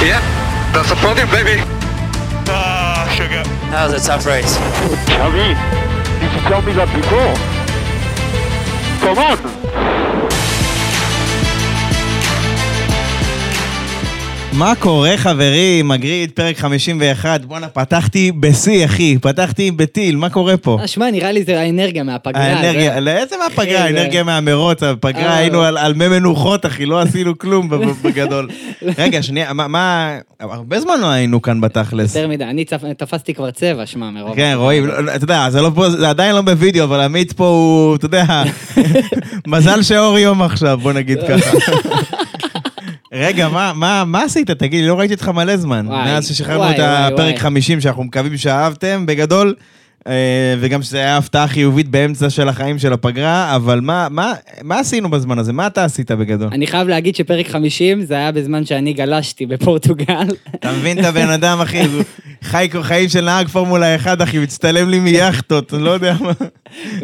Yeah, that's the podium, baby. Ah, sugar. That was a tough race. Tell me. You should tell me that before. Come on. מה קורה חברים? מגריד, פרק 51. בואנה, פתחתי בשיא, אחי. פתחתי בטיל, מה קורה פה? אה, שמע, נראה לי זה האנרגיה מהפגרה. האנרגיה, זה- לאיזה מהפגרה? זה- האנרגיה מהמרוץ, הפגרה אה. היינו על- מי מנוחות, אחי, לא עשינו כלום בגדול. רגע, שנייה, מה- מה... הרבה זמן לא היינו כאן בתכלס. יותר מדי, אני תפסתי כבר צבע, שמע, מרוב... כן, רואים, לא, לא, אתה יודע, זה לא פה, זה עדיין לא בווידאו, אבל עמית פה הוא, אתה יודע, מזל שאור יום עכשיו, בוא נגיד ככה. רגע, מה, מה, מה עשית? תגיד, לי, לא ראיתי אותך מלא זמן. וואי, מאז ששחררנו את הפרק וואי. 50, שאנחנו מקווים שאהבתם, בגדול, אה, וגם שזה היה הפתעה חיובית באמצע של החיים של הפגרה, אבל מה, מה, מה עשינו בזמן הזה? מה אתה עשית בגדול? אני חייב להגיד שפרק 50 זה היה בזמן שאני גלשתי בפורטוגל. אתה מבין את הבן אדם, אחי? חי חיים של נהג פורמולה 1, אחי, מצטלם לי מיאכטות, אני לא יודע מה.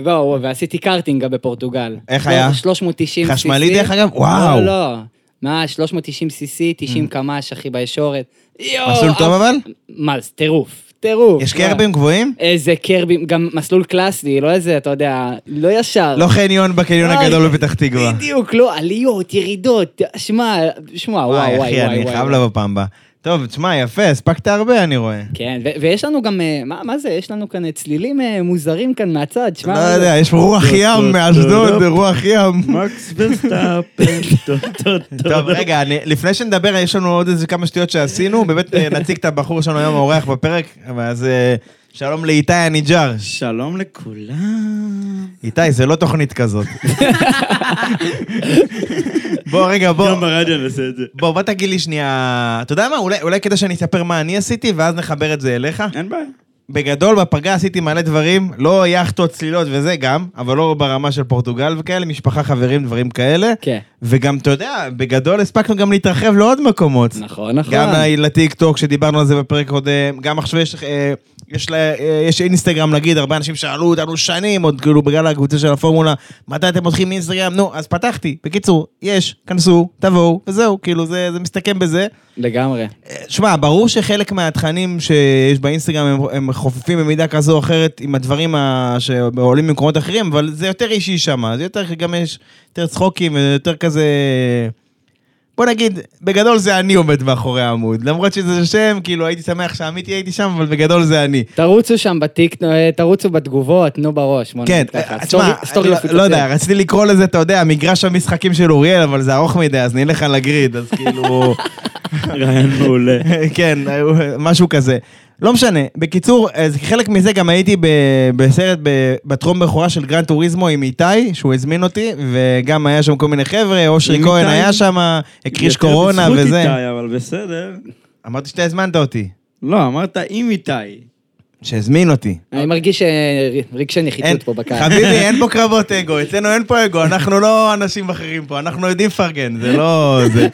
בואו, ועשיתי קארטינג גם בפורטוגל. איך היה? 390 cc. חשמלי דרך אגב? וואו. לא, לא. מה, 390 cc, 90 קמ"ש, אחי, בישורת. יואו. מסלול טוב אבל? מה, זה טירוף, טירוף. יש קרבים גבוהים? איזה קרבים, גם מסלול קלאסי, לא איזה, אתה יודע, לא ישר. לא חניון בקניון הגדול בפתח תקווה. בדיוק, לא, עליות, ירידות, שמע, שמע, וואי, וואי, וואי, וואי. אחי, אני חייב. לבוא פעם הבאה. טוב, תשמע, יפה, הספקת הרבה, אני רואה. כן, ו- ויש לנו גם, אה, מה מה זה, יש לנו כאן אה, צלילים אה, מוזרים כאן מהצד, שמע. לא מה זה? יודע, יש רוח ים מאשדוד, רוח ים. מקס וסטאפן, טוב, רגע, אני- לפני שנדבר, יש לנו עוד איזה כמה שטויות שעשינו, באמת נציג את הבחור שלנו היום האורח בפרק, אז שלום לאיתי הניג'אר. שלום לכולם. איתי, זה לא תוכנית כזאת. בוא, רגע, בוא. גם ברדיו נעשה את זה. בוא, בוא תגיד לי שנייה, אתה יודע מה, אולי, אולי כדאי שאני אספר מה אני עשיתי, ואז נחבר את זה אליך. אין בעיה. בגדול, בפגרה עשיתי מלא דברים, לא יאכטות, צלילות וזה גם, אבל לא ברמה של פורטוגל וכאלה, משפחה, חברים, דברים כאלה. כן. וגם, אתה יודע, בגדול הספקנו גם להתרחב לעוד מקומות. נכון, נכון. גם לטיק טוק, שדיברנו על זה בפרק קודם, גם עכשיו יש, אה, יש, לה, אה, יש אינסטגרם, נגיד, הרבה אנשים שאלו אותנו שנים, עוד כאילו בגלל הקבוצה של הפורמולה, מתי אתם פותחים אינסטגרם? נו, אז פתחתי. בקיצור, יש, כנסו, תבואו, וזהו, כאילו, זה, זה מסתכם בזה. לגמרי. שמע, ברור שחלק מהתכנים שיש באינסטגרם הם, הם חופפים במידה כזו או אחרת עם הדברים ה... שעולים ממקומות אחרים, אבל זה יותר אישי שם, זה יותר, גם יש יותר צחוקים ויותר כזה... בוא נגיד, בגדול זה אני עומד מאחורי העמוד, למרות שזה שם, כאילו הייתי שמח שעמית יהיה איתי שם, אבל בגדול זה אני. תרוצו שם בטיק, אה, תרוצו בתגובות, נו בראש. בוא כן. אה, story- תשמע, story לא-. לא יודע, רציתי לקרוא לזה, אתה יודע, מגרש המשחקים של אוריאל, אבל זה ארוך מדי, אז נלך על ה grid, אז כאילו... רעיון מעולה. כן, משהו כזה. לא משנה. בקיצור, אז חלק מזה גם הייתי ב- בסרט ב- בטרום בכורה של Gran Turismo עם איתי, שהוא הזמין אותי, וגם היה שם כל מיני חבר'ה, אושרי כהן? היה שם, הקריש יותר קורונה בזכות וזה. איתי, אבל בסדר. אמרתי שאתה הזמנת אותי, לא, אמרת עם איתי. שהזמין אותי. אני מרגיש אה, רגשי נחיתות פה בקהל. חביבי, אין פה קרבות אגו, אצלנו אין פה אגו, אנחנו לא אנשים אחרים פה, אנחנו יודעים לפרגן, זה לא... זה.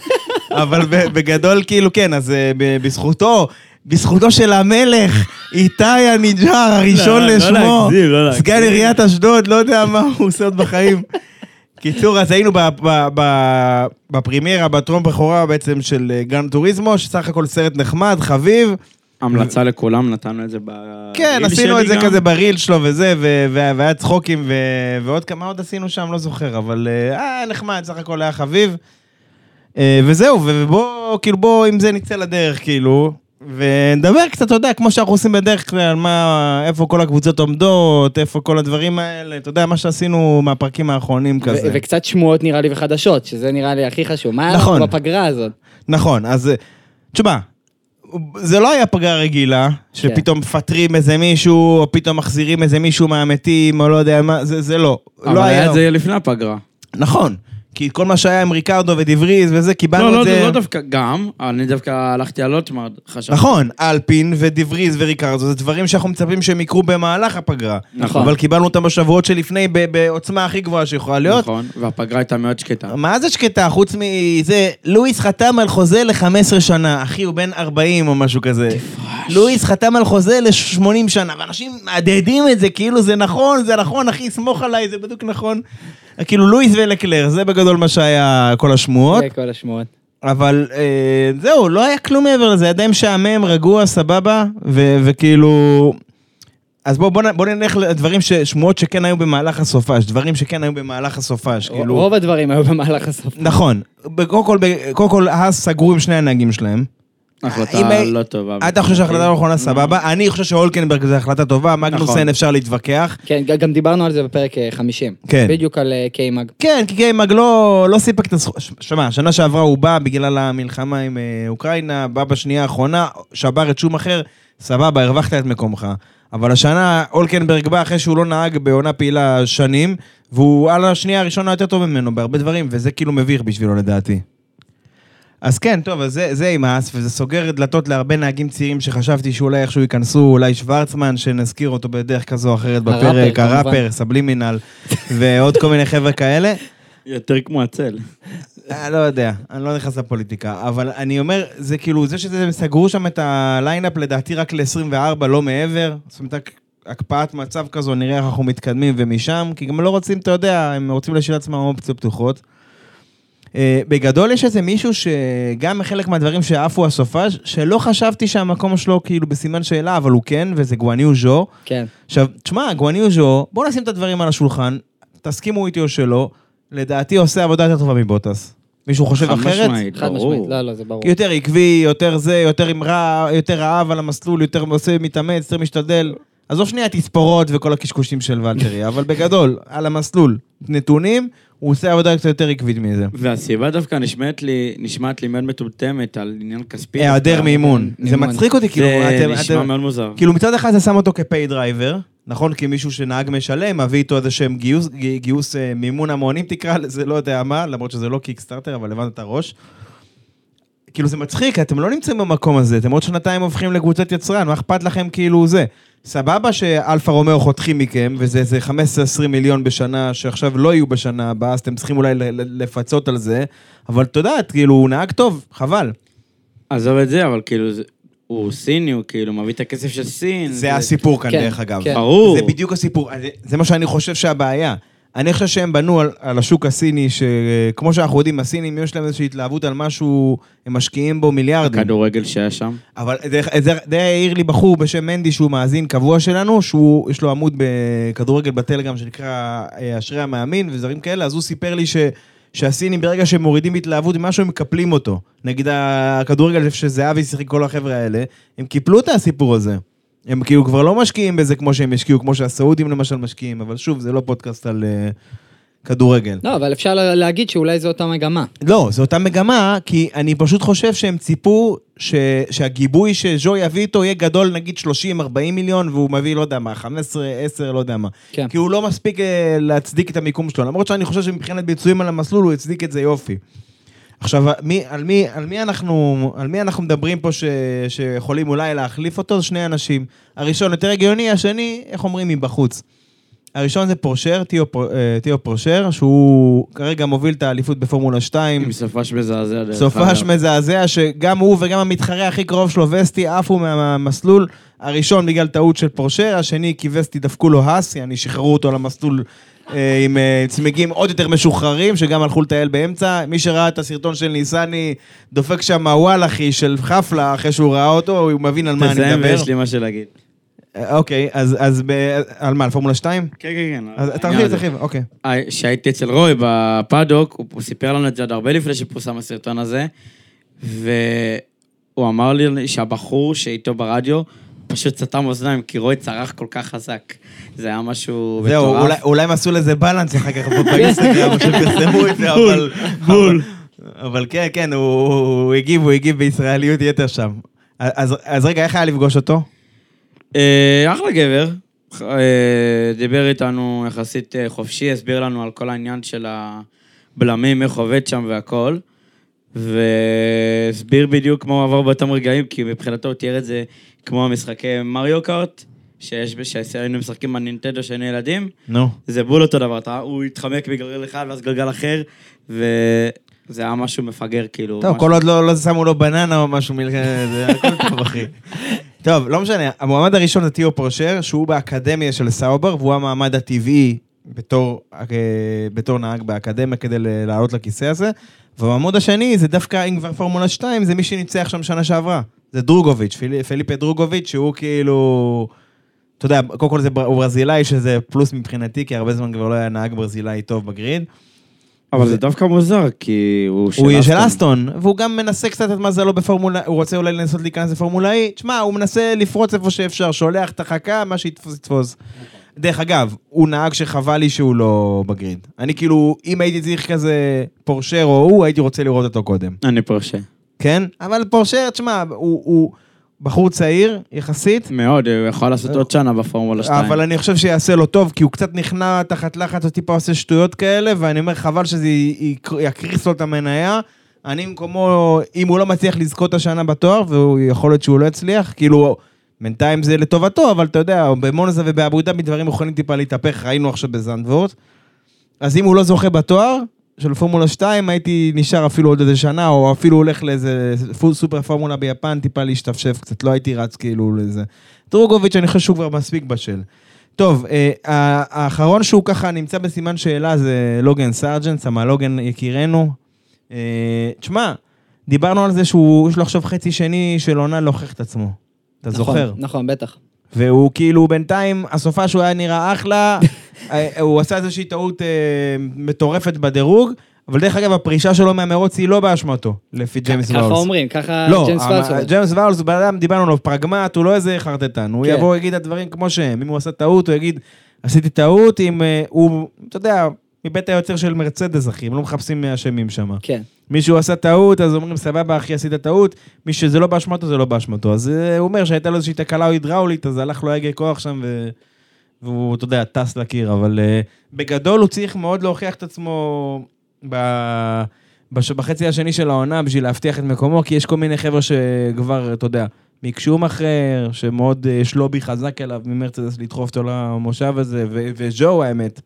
אבל בגדול, כאילו, כן, אז אה, בזכותו, בזכותו של המלך, איתי הניג'אר, הראשון לא, לא לשמו, לא. סגן עיריית אשדוד, לא יודע מה הוא עושה עוד בחיים. קיצור, אז היינו ב- ב- ב- בפרימיירה, בטרום בכורה בעצם של אה, גרנד טוריזמו, שסך הכל סרט נחמד, חביב. המלצה לכולם, נתנו את זה ב... כן, ריל עשינו שלי את זה גם. כזה בריל שלו וזה, ו- ו- והיה צחוקים, ו- ועוד כמה עוד עשינו שם, לא זוכר, אבל אה, היה נחמד, סך הכל היה חביב. אה, וזהו, ובוא, כאילו, בוא עם זה נצא לדרך, כאילו, ונדבר קצת, אתה יודע, כמו שאנחנו עושים בדרך כלל, על מה, איפה כל הקבוצות עומדות, איפה כל הדברים האלה, אתה יודע, מה שעשינו מהפרקים האחרונים ו- כזה. וקצת שמועות נראה לי וחדשות, שזה נראה לי הכי חשוב. מה היה נכון. לנו בפגרה הזאת? נכון, אז תשמע, זה לא היה פגרה רגילה, שפתאום מפטרים איזה מישהו, או פתאום מחזירים איזה מישהו מהמתים, או לא יודע מה, זה, זה לא. אבל לא היה את זה לפני הפגרה. נכון, כי כל מה שהיה עם ריקרדו ודבריז וזה, קיבלנו לא, את לא, זה... לא דווקא גם, אני דווקא הלכתי על אוטמרד, חשבתי. נכון, אלפין ודבריז וריקרדו, זה דברים שאנחנו מצפים שהם יקרו במהלך הפגרה. נכון. אבל קיבלנו אותם בשבועות שלפני ב- בעוצמה הכי גבוהה שיכולה להיות. נכון, והפגרה הייתה מאוד שקטה. מה זה שקטה? חוץ מזה, לואיס חתם על חוזה ל-15 שנה, אחי, הוא בן 40 או משהו כזה. לואיס חתם על חוזה ל-80 שנה, ואנשים מהדהדים את זה, כאילו זה נכון, זה נכון, אחי, סמוך עליי, זה בדיוק נכון. כאילו לואיס ולקלר, זה בגדול מה שהיה כל השמועות. זה כל השמועות. אבל אה, זהו, לא היה כלום מעבר לזה, היה די משעמם, רגוע, סבבה, ו- וכאילו... אז בוא, בוא, בוא נלך לדברים, ש- שמועות שכן היו במהלך הסופש, דברים שכן היו במהלך הסופש, כאילו... רוב הדברים היו במהלך הסוף. נכון. קודם כל, קודם כל, האס סגרו עם שני הנהגים שלהם. החלטה לא טובה. אתה חושב שההחלטה לא נכונה, סבבה? אני חושב שהולקנברג זו החלטה טובה, מגנוסן נכון. אפשר להתווכח. כן, גם דיברנו על זה בפרק אה, 50. כן. בדיוק על אה, קיימאג. כן, כי קיימאג לא, לא סיפק את הזכות. שמע, שנה שעברה הוא בא בגלל המלחמה עם אה, אוקראינה, בא בשנייה האחרונה, שבר את שומאחר, סבבה, הרווחת את מקומך. אבל השנה אולקנברג בא אחרי שהוא לא נהג בעונה פעילה שנים, והוא על השנייה הראשונה יותר טוב ממנו בהרבה דברים, וזה כאילו מביך בשבילו לדעתי. אז כן, טוב, אז זה, זה עם האס, וזה סוגר דלתות להרבה נהגים צעירים שחשבתי שאולי איכשהו ייכנסו, אולי שוורצמן, שנזכיר אותו בדרך כזו או אחרת בפרק. הראפר, סבלימינל, ועוד כל מיני חבר'ה כאלה. יותר כמו הצל. אה, לא יודע, אני לא נכנס לפוליטיקה, אבל אני אומר, זה כאילו, זה שזה סגרו שם את ה lineup לדעתי רק ל-24, לא מעבר, זאת אומרת, הקפאת מצב כזו, נראה איך אנחנו מתקדמים ומשם, כי גם לא רוצים, אתה יודע, הם רוצים להשאיר לעצמם אופציות פתוחות. אה, בגדול יש איזה מישהו שגם חלק מהדברים שעפו הסופש, שלא חשבתי שהמקום שלו כאילו בסימן שאלה, אבל הוא כן, וזה גואניו ז'ו. כן. עכשיו, תשמע, גואניו ז'ו, בוא נשים את הדברים על השולחן, תסכימו איתי או שלא, לדעתי עושה עבודה יותר טובה מבוטס. מישהו חושב חד אחרת? משמעית, חד ברור. משמעית. לא, לא, זה ברור. יותר עקבי, יותר זה, יותר עם רע, יותר רעב על המסלול, יותר עושה, מתאמץ, יותר משתדל. עזוב שנייה תספורות וכל הקשקושים של ולטרי, אבל בגדול, על המסלול, נתונים, הוא עושה עבודה קצת יותר עקבית מזה. והסיבה דווקא נשמעת לי, נשמעת לי מאוד מטומטמת על עניין כספי. היעדר דווקא. מימון. זה. מצחיק אותי, כאילו, זה אתם... נשמע אתם- מאוד מוזר. כאילו מצד אחד זה שם אותו כ pay driver, נכון? כי מישהו שנהג משלם, מביא איתו איזה שהם גיוס, גיוס אה, מימון המונים תקרא לזה, לא יודע מה, למרות שזה לא Kickstarter, אבל הבנת את הראש. כאילו זה מצחיק, אתם לא נמצאים במקום הזה, אתם עוד שנתיים הופכים לקבוצת יצרן, מה אכפת לכם כאילו זה? סבבה שאלפה רומאו חותכים מכם, וזה איזה 15-20 מיליון בשנה, שעכשיו לא יהיו בשנה הבאה, אז אתם צריכים אולי לפצות על זה, אבל את יודעת, כאילו, הוא נהג טוב, חבל. עזוב את זה, אבל כאילו, זה- הוא סיני, הוא כאילו מביא את הכסף של סין. זה הסיפור כאן, כן, דרך אגב. כן. ברור. זה בדיוק הסיפור, זה- זה מה שאני חושב שהבעיה. אני חושב שהם בנו על, על השוק הסיני, שכמו שאנחנו יודעים, הסינים, יש להם איזושהי התלהבות על משהו, הם משקיעים בו מיליארדים. הכדורגל שהיה שם. אבל זה- זה זה העיר לי בחור בשם מנדי, שהוא מאזין קבוע שלנו, שהוא, יש לו עמוד בכדורגל בטלגרם שנקרא אה, אשרי המאמין ודברים כאלה, אז הוא סיפר לי ש... שהסינים ברגע שהם מורידים התלהבות ממשהו, הם מקפלים אותו. נגיד הכדורגל שזהבי שיחק כל החבר'ה האלה, הם קיפלו את הסיפור הזה. הם כאילו כבר לא משקיעים בזה כמו שהם השקיעו, כמו שהסעודים למשל משקיעים, אבל שוב, זה לא פודקאסט על uh, כדורגל. לא, אבל אפשר לה- להגיד שאולי זו אותה מגמה. לא, זו אותה מגמה, כי אני פשוט חושב שהם ציפו ש... שהגיבוי שז'ו יביא איתו יהיה גדול, נגיד 30-40 מיליון, והוא מביא, לא יודע מה, 15, 10, לא יודע מה. כן. כי הוא לא מספיק אה, להצדיק את המיקום שלו, למרות שאני חושב שמבחינת ביצועים על המסלול, הוא הצדיק את זה יופי. עכשיו, מי, על, מי, על, מי אנחנו, על מי אנחנו מדברים פה ש, שיכולים אולי להחליף אותו? זה שני אנשים. הראשון יותר הגיוני, השני, איך אומרים, מבחוץ. הראשון זה פורשר, פור- אה, תיאו פורשר, שהוא כרגע מוביל את האליפות בפורמולה 2. עם סופש מזעזע. סופש. מזעזע, שגם הוא וגם המתחרה הכי קרוב שלו, וסטי, עפו מהמסלול. הראשון בגלל טעות של פורשר, השני כי וסטי דפקו לו האס, יעני שחררו אותו למסלול עם אה, צמיגים עוד יותר משוחררים, שגם הלכו לטייל באמצע. מי שראה את הסרטון של ניסני, דופק שם וואלאחי של חפלה, אחרי שהוא ראה אותו, הוא מבין על מה אני תסיים מדבר. ויש לי משהו להגיד. אה, אוקיי, אז, אז ב... על מה, על פורמולה 2? כן, כן, כן. אז תרחיב. תרחיב, אוקיי. אה, כשהייתי אצל רוי בפאדוק, הוא סיפר לנו את זה עוד הרבה לפני שפורסם הסרטון הזה, והוא אמר לי שהבחור שאיתו ברדיו פשוט סתם אוזניים, כי רוי צרח כל כך חזק. זה היה משהו זהו, מטורף. אולי, אולי הם עשו לזה בלנס אחר כך באינסטגרם, שפרסמו את זה, אבל... בול. אבל כן, כן, הוא, הוא הגיב, הוא הגיב בישראליות יתר שם. אז, אז רגע, איך היה לפגוש אותו? אה, אחלה גבר. אה, דיבר איתנו יחסית אה, חופשי, הסביר לנו על כל העניין של הבלמים, איך עובד שם והכל. והסביר בדיוק מה הוא עבר באותם רגעים, כי מבחינתו הוא תיאר את זה כמו המשחקי מריו קארט, שיש, שהיינו משחקים בנינטנדו שהיינו ילדים. נו. זה בול אותו דבר, אתה, הוא התחמק בגלגל אחד ואז גלגל אחר, וזה היה משהו מפגר, כאילו. טוב, משהו... כל עוד לא, לא שמו לו בננה או משהו, מלך- זה הכל טוב, אחי. טוב, לא משנה, המועמד הראשון זה תיאו פורשר, שהוא באקדמיה של סאובר, והוא המועמד הטבעי בתור, אה, בתור נהג באקדמיה כדי לעלות לכיסא הזה. והמועמד השני זה דווקא, אם כבר פורמולה 2, זה מי שניצח שם שנה שעברה. זה דרוגוביץ', פיל- פליפה דרוגוביץ', שהוא כאילו... אתה יודע, קודם כל זה בר- הוא ברזילאי, שזה פלוס מבחינתי, כי הרבה זמן כבר לא היה נהג ברזילאי טוב ב grid. אבל זה דווקא מוזר, כי הוא של הוא יהיה של אסטון. אסטון, והוא גם מנסה קצת את מזלו בפורמולה, הוא רוצה אולי לנסות להיכנס לפורמולה E, תשמע, הוא מנסה לפרוץ איפה שאפשר, שולח את החכה, מה שיתפוס יתפוס. דרך אגב, הוא נהג שחבל לי שהוא לא בגריד. אני כאילו, אם הייתי צריך כזה פורשר או הוא, הייתי רוצה לראות אותו קודם. אני פורשה. כן? אבל פורשר, תשמע, הוא, הוא בחור צעיר יחסית, מאוד, הוא יכול לעשות עוד שנה בפורמולה 2. אבל אני חושב שיעשה לו טוב, כי הוא קצת נכנע תחת לחץ, הוא טיפה עושה שטויות כאלה, ואני אומר, חבל שזה יקריס לו את המניה. אני במקומו, אם הוא לא מצליח לזכות השנה בתואר, ויכול להיות שהוא לא יצליח, כאילו, בינתיים זה לטובתו, אבל אתה יודע, במונזה ובאבו דאבי דברים יכולים טיפה להתהפך, ראינו עכשיו בזנדוורט. אז אם הוא לא זוכה בתואר של פורמולה 2, הייתי נשאר אפילו עוד איזה שנה, או אפילו הולך לאיזה סופר פורמולה ביפן, טיפה להשתפשף קצת, לא הייתי רץ כאילו לזה. דרוגוביץ', אני חושב שהוא כבר מספיק בשל. טוב, אה, האחרון שהוא ככה נמצא בסימן שאלה זה לוגן סארג'נט, סמל לוגן יקירנו. אה, תשמע, דיברנו על זה שהוא, יש לו עכשיו חצי שני של עונה להוכיח את עצמו. אתה נכון, זוכר? נכון, בטח. והוא כאילו בינתיים, הסופ"ש הוא היה נראה אחלה, אה, הוא עשה איזושהי טעות אה, מטורפת בדירוג, אבל דרך אגב, הפרישה שלו מהמרוץ היא לא באשמתו, לפי ג'יימס ככה ואולס. אומרים, ככה לא, ג'יימס ואולס אומר. ג'יימס ואולס הוא בן אדם, דיברנו עליו, פרגמטי, הוא לא איזה חרטטן. הוא כן. יבוא, יגיד את הדברים כמו שהם. אם הוא עשה טעות, הוא יגיד, עשיתי טעות, אם אה, הוא, אתה יודע, מבית היוצר של מרצדס, אחי, הם לא מחפשים אשמים שם. כן. מישהו עשה טעות, אז אומרים, סבבה, אחי, עשית טעות. מי שזה לא באשמתו, זה לא באשמתו. אז אה, הוא אומר שהייתה לו איזושהי תקלה הידראולית, אז הלך לו הגה כוח שם, ו... והוא, אתה יודע, טס לקיר. אבל אה, בגדול הוא צריך מאוד להוכיח את עצמו ב... בש... בחצי השני של העונה בשביל להבטיח את מקומו, כי יש כל מיני חבר'ה שכבר, אתה יודע, מיק שומאחר, שמאוד אה, יש לובי חזק אליו ממרצדס לדחוף אותו למושב הזה, ו... וג'ו, האמת.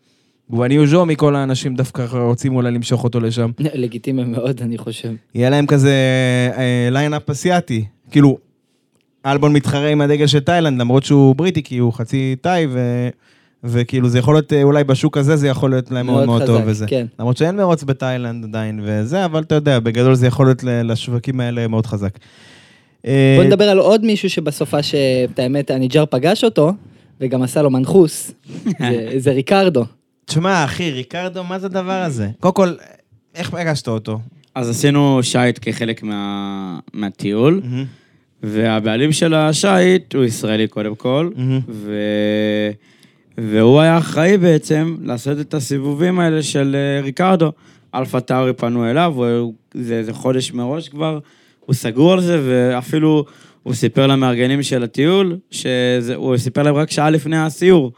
גואניו ז'ו מכל האנשים דווקא רוצים אולי למשוך אותו לשם. לגיטימי מאוד, אני חושב. יהיה להם כזה אה, lineup אסיאתי. כאילו, אלבון מתחרה עם הדגל של תאילנד, למרות שהוא בריטי, כי הוא חצי תאי, ו... וכאילו זה יכול להיות, אה, אולי בשוק הזה זה יכול להיות להם מאוד מאוד מאוד חזק, טוב וזה. כן. למרות שאין מרוץ בתאילנד עדיין וזה, אבל אתה יודע, בגדול זה יכול להיות לשווקים האלה מאוד חזק. אה, בוא נדבר על עוד מישהו שבסופה, שאת האמת, הניג'ר פגש אותו, וגם עשה לו מנחוס. זה- זה ריקרדו. תשמע, אחי, ריקרדו, מה זה הדבר הזה? קודם כל, איך פגשת אותו? אז עשינו שיט כחלק מה... מהטיול, והבעלים של השיט הוא ישראלי קודם כל. ו... והוא היה אחראי בעצם לעשות את הסיבובים האלה של אה, ריקרדו. אלפה טאורי פנו אליו, הוא- זה איזה חודש מראש כבר, הוא סגור על זה, ואפילו הוא סיפר למארגנים של הטיול, שהוא סיפר להם רק שעה לפני הסיור.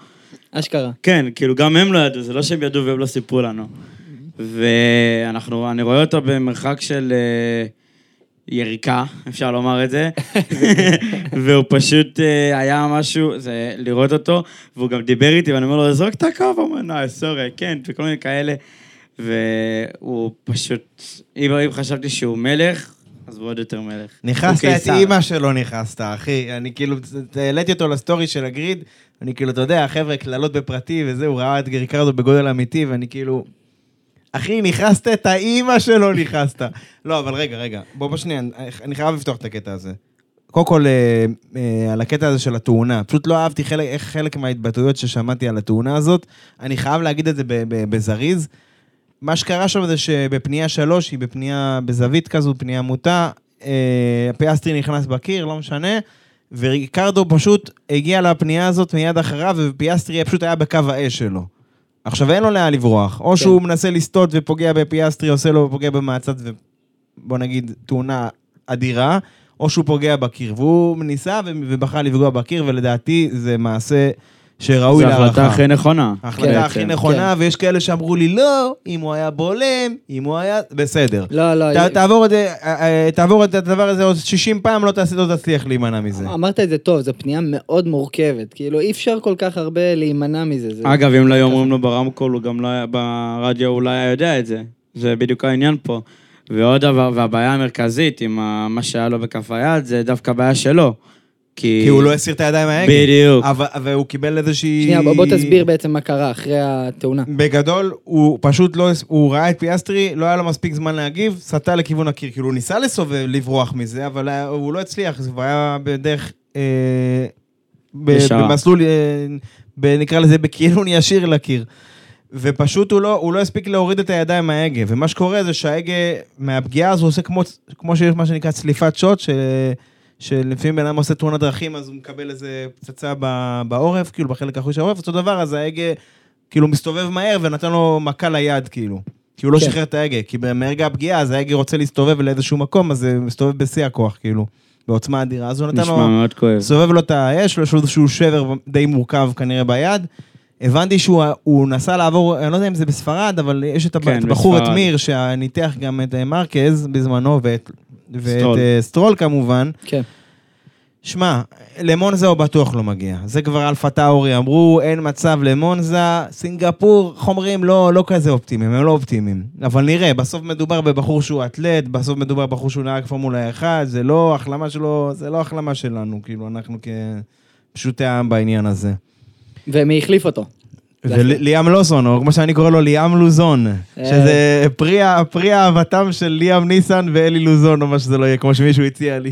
אשכרה. כן, כאילו גם הם לא ידעו, זה לא שהם ידעו והם לא סיפרו לנו. ואנחנו, אני רואה אותו במרחק של אה, יריקה, אפשר לומר את זה, והוא פשוט אה, היה משהו, זה לראות אותו, והוא גם דיבר איתי, ואני אומר לו, זרוק את הקו, הוא אומר, נו, סורי, כן, וכל מיני כאלה. והוא פשוט, אם חשבתי שהוא מלך, אז הוא עוד יותר מלך. נכנסת את קיסר. אימא שלו נכנסת, אחי. אני כאילו, העליתי אותו לסטורי של הגריד, אני כאילו, אתה יודע, חבר'ה, קללות בפרטי וזה, הוא ראה את ריקרדו בגודל אמיתי, ואני כאילו... אחי, נכנסת את האימא שלו, נכנסת. לא, אבל רגע, רגע, בוא בשנייה, אני- אני חייב לפתוח את הקטע הזה. קודם כל, אה, אה, על הקטע הזה של התאונה. פשוט לא אהבתי חלק, מההתבטאויות ששמעתי על התאונה הזאת. אני חייב להגיד את זה ב- ב- בזריז. מה שקרה שם זה שבפנייה שלוש, היא בפנייה בזווית כזו, פנייה מוטה, אה, פיאסטרי נכנס בקיר, לא משנה, וריקרדו פשוט הגיע לפנייה הזאת מיד אחריו, ופיאסטרי פשוט היה בקו האש שלו. עכשיו אין לו לאן לברוח, או שהוא מנסה לסטות ופוגע בפיאסטרי, עושה לו ופוגע במעצת, ובוא נגיד תאונה אדירה, או שהוא פוגע בקיר, והוא ניסה ובחר לפגוע בקיר, ולדעתי זה מעשה שראוי זו להערכה. ההחלטה הכי נכונה. ההחלטה כן, הכי כן, נכונה, ויש כאלה שאמרו לי, לא, אם הוא היה בולם, אם הוא היה... בסדר. לא, לא, תעבור את זה, אה, אה, תעבור את הדבר הזה עוד 60 פעם, לא תעשה- לא תצליח להימנע מזה. אמרת את זה טוב, זו פנייה מאוד מורכבת. כאילו, אי אפשר כל כך הרבה להימנע מזה. זה- אגב, אם לא היו אומרים לו ברמקול, הוא גם לא היה, ברדיו הוא לא היה יודע את זה. זה בדיוק העניין פה. ועוד דבר, והבעיה המרכזית עם מה שהיה לו בכף היד, זה דווקא בעיה שלו. כי... כי הוא לא הסיר את הידיים מההגה. בדיוק. אבל- והוא קיבל איזושהי... שנייה, בוא בוא תסביר בעצם מה קרה אחרי התאונה. בגדול, הוא פשוט לא, הוא ראה את פיאסטרי, לא היה לו מספיק זמן להגיב, סטה לכיוון הקיר. כאילו, הוא ניסה לסובב, לברוח מזה, אבל היה- הוא לא הצליח, זה כבר היה בדרך... אה, ב-. במסלול, אה, ב- נקרא לזה בכיוון ישיר לקיר. ופשוט הוא לא, הוא לא הספיק להוריד את הידיים מההגה, ומה שקורה זה שההגה, מהפגיעה הזו הוא עושה כמו, כמו שיש מה שנקרא צליפת שוט, ש, שלפעמים בן אדם עושה תאונת דרכים, אז הוא מקבל איזה פצצה בעורף, כאילו בחלק האחורי של העורף, אותו דבר, אז ההגה כאילו מסתובב מהר ונתן לו מכה ליד, כאילו. כי הוא לא כן. שחרר את ההגה, כי מרגע הפגיעה, אז ההגה רוצה להסתובב לאיזשהו מקום, אז זה מסתובב בשיא הכוח, כאילו, בעוצמה אדירה. אז הוא נתן לו... נשמע מאוד כואב. סובב לו את האש, יש לו איזשהו שבר די מורכב כנראה ביד. הבנתי שהוא הוא נסע לעבור, אני לא יודע אם זה בספרד, אבל יש את, כן, את הבחור, את. מיר, שניתח גם את אה, מרקז בזמנו, ואת, ואת סטרול. אה, סטרול כמובן. כן. שמע, למונזה הוא בטוח לא מגיע. זה כבר אלפה טאורי אמרו, אין מצב למונזה. סינגפור, איך אומרים, לא, לא כזה אופטימיים, הם לא אופטימיים. אבל נראה, בסוף מדובר בבחור שהוא אתלט, בסוף מדובר בבחור שהוא נהג פורמולה 1, זה לא החלמה שלו, זה לא החלמה שלנו, כאילו, אנחנו כפשוטי העם בעניין הזה. ומי החליף אותו? וליאם לוסון, או כמו שאני קורא לו, ליאם לוזון, שזה פרי אהבתם של ליאם ניסן ואלי לוזון, או מה שזה לא יהיה, כמו שמישהו הציע לי.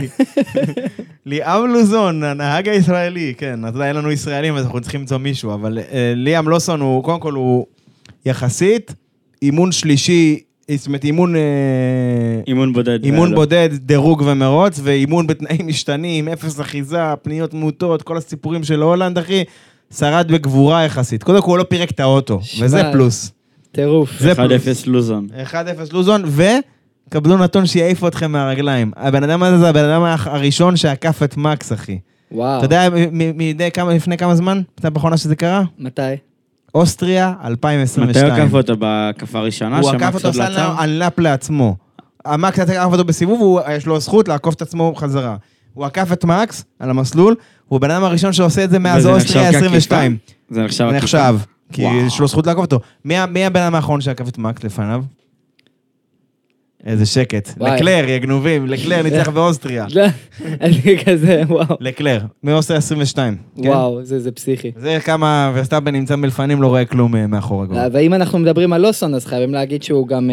ליאם לוזון, הנהג הישראלי, כן, אז אין לנו ישראלים, אז אנחנו צריכים למצוא מישהו, אבל אה, ליאם לוסון הוא, קודם כל הוא יחסית, אימון שלישי, זאת אומרת, אימון... אה, אימון בודד. אימון לו. בודד, דירוג ומרוץ, ואימון בתנאים משתנים, אפס אחיזה, פניות מוטות, כל הסיפורים של הולנד, אחי, שרד בגבורה יחסית. קודם כל הוא לא פירק את האוטו, שמע, וזה פלוס. טירוף. זה 1-0 פלוס. לוזון. 1-0 לוזון, וקבלו נתון שיעיף אתכם מהרגליים. הבן אדם הזה זה הבן אדם הראשון שעקף את מקס, אחי. וואו. אתה יודע מ- מדי כמה, לפני כמה זמן? מתי באחרונה שזה קרה? מתי? אוסטריה, מתי 2022. הוא עקף אותו? בהקפה הראשונה? הוא עקף אותו, לא עשה עצר? על לאפ לעצמו. המקס עקף אותו בסיבוב, יש לו זכות לעקוף את עצמו חזרה. הוא עקף את מקס על המסלול, הוא הבן אדם הראשון שעושה את זה מאז אוסטריה נחשב כעקיפה? 22. זה נחשב עקיפה? נחשב, כי. יש לו זכות לעקוף אותו. מי הבן אדם האחרון שעקף את מקס לפניו? איזה שקט. לקלר, יא גנובים, לקלר ניצח באוסטריה. לא, אני כזה, וואו. לקלר, מאוסטריה 22. כן? וואו, זה זה פסיכי. זה כמה, ורסטאפן נמצא מלפנים, לא רואה כלום אה, מאחורה כבר. ואם אנחנו מדברים על לוסון, אז חייבים להגיד שהוא גם...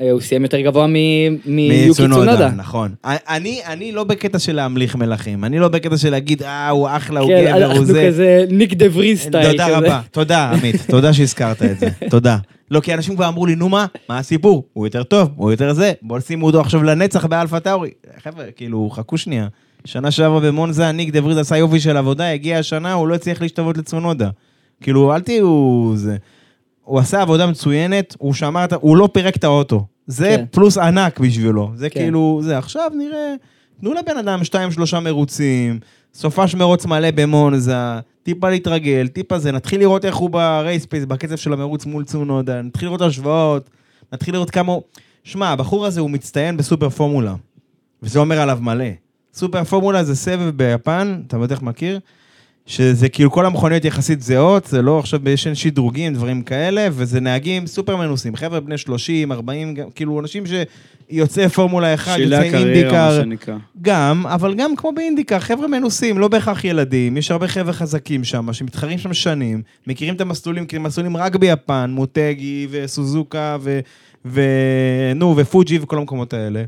אה, הוא סיים יותר גבוה מיוקי צונודה. נכון. אני, אני לא בקטע של להמליך מלכים, אני לא בקטע של להגיד, אה, הוא אחלה, הוא כן, גבר, הוא אנחנו זה. כזה ניק דה ורי סטייל. תודה. רבה, תודה עמית, תודה שהזכרת את זה, תודה. לא, כי אנשים כבר אמרו לי, נו מה, מה הסיפור? הוא יותר טוב, הוא יותר זה, בוא שימו אותו עכשיו לנצח באלפה טאורי. חבר'ה, כאילו, חכו שנייה. שנה שעברה במונזה, ניק דה וריס עשה יופי של עבודה, הגיע השנה, הוא לא הצליח להשתוות לצונודה. כאילו, אל תהיו... זה... הוא עשה עבודה מצוינת, הוא שמר את ה... הוא לא פירק את האוטו. זה כן. פלוס ענק בשבילו. זה כן. כאילו, זה עכשיו נראה... תנו לבן אדם שתיים, שלושה מרוצים, סופש מרוץ מלא במונזה, טיפה להתרגל, טיפה זה, נתחיל לראות איך הוא ב race pace, בקצב של המרוץ מול צונודה, נתחיל לראות השוואות, נתחיל לראות כמה הוא... שמע, הבחור הזה הוא מצטיין בסופר פורמולה, וזה אומר עליו מלא. סופר פורמולה זה סבב ביפן, אתה בטח מכיר, שזה כאילו כל המכוניות יחסית זהות, זה לא עכשיו יש שדרוגים, דברים כאלה, וזה נהגים סופר מנוסים, חבר'ה בני 30, 40, גם- כאילו אנשים שיוצאי פורמולה 1, שילי יוצאי אינדיקר. גם, אבל גם כמו באינדיקה, חבר'ה מנוסים, לא בהכרח ילדים, יש הרבה חבר'ה חזקים שם, שמתחרים שם שנים, מכירים את המסלולים, כי הם מסלולים רק ביפן, מוטגי וסוזוקה ו... ו... נו, ופוג'י וכל המקומות האלה.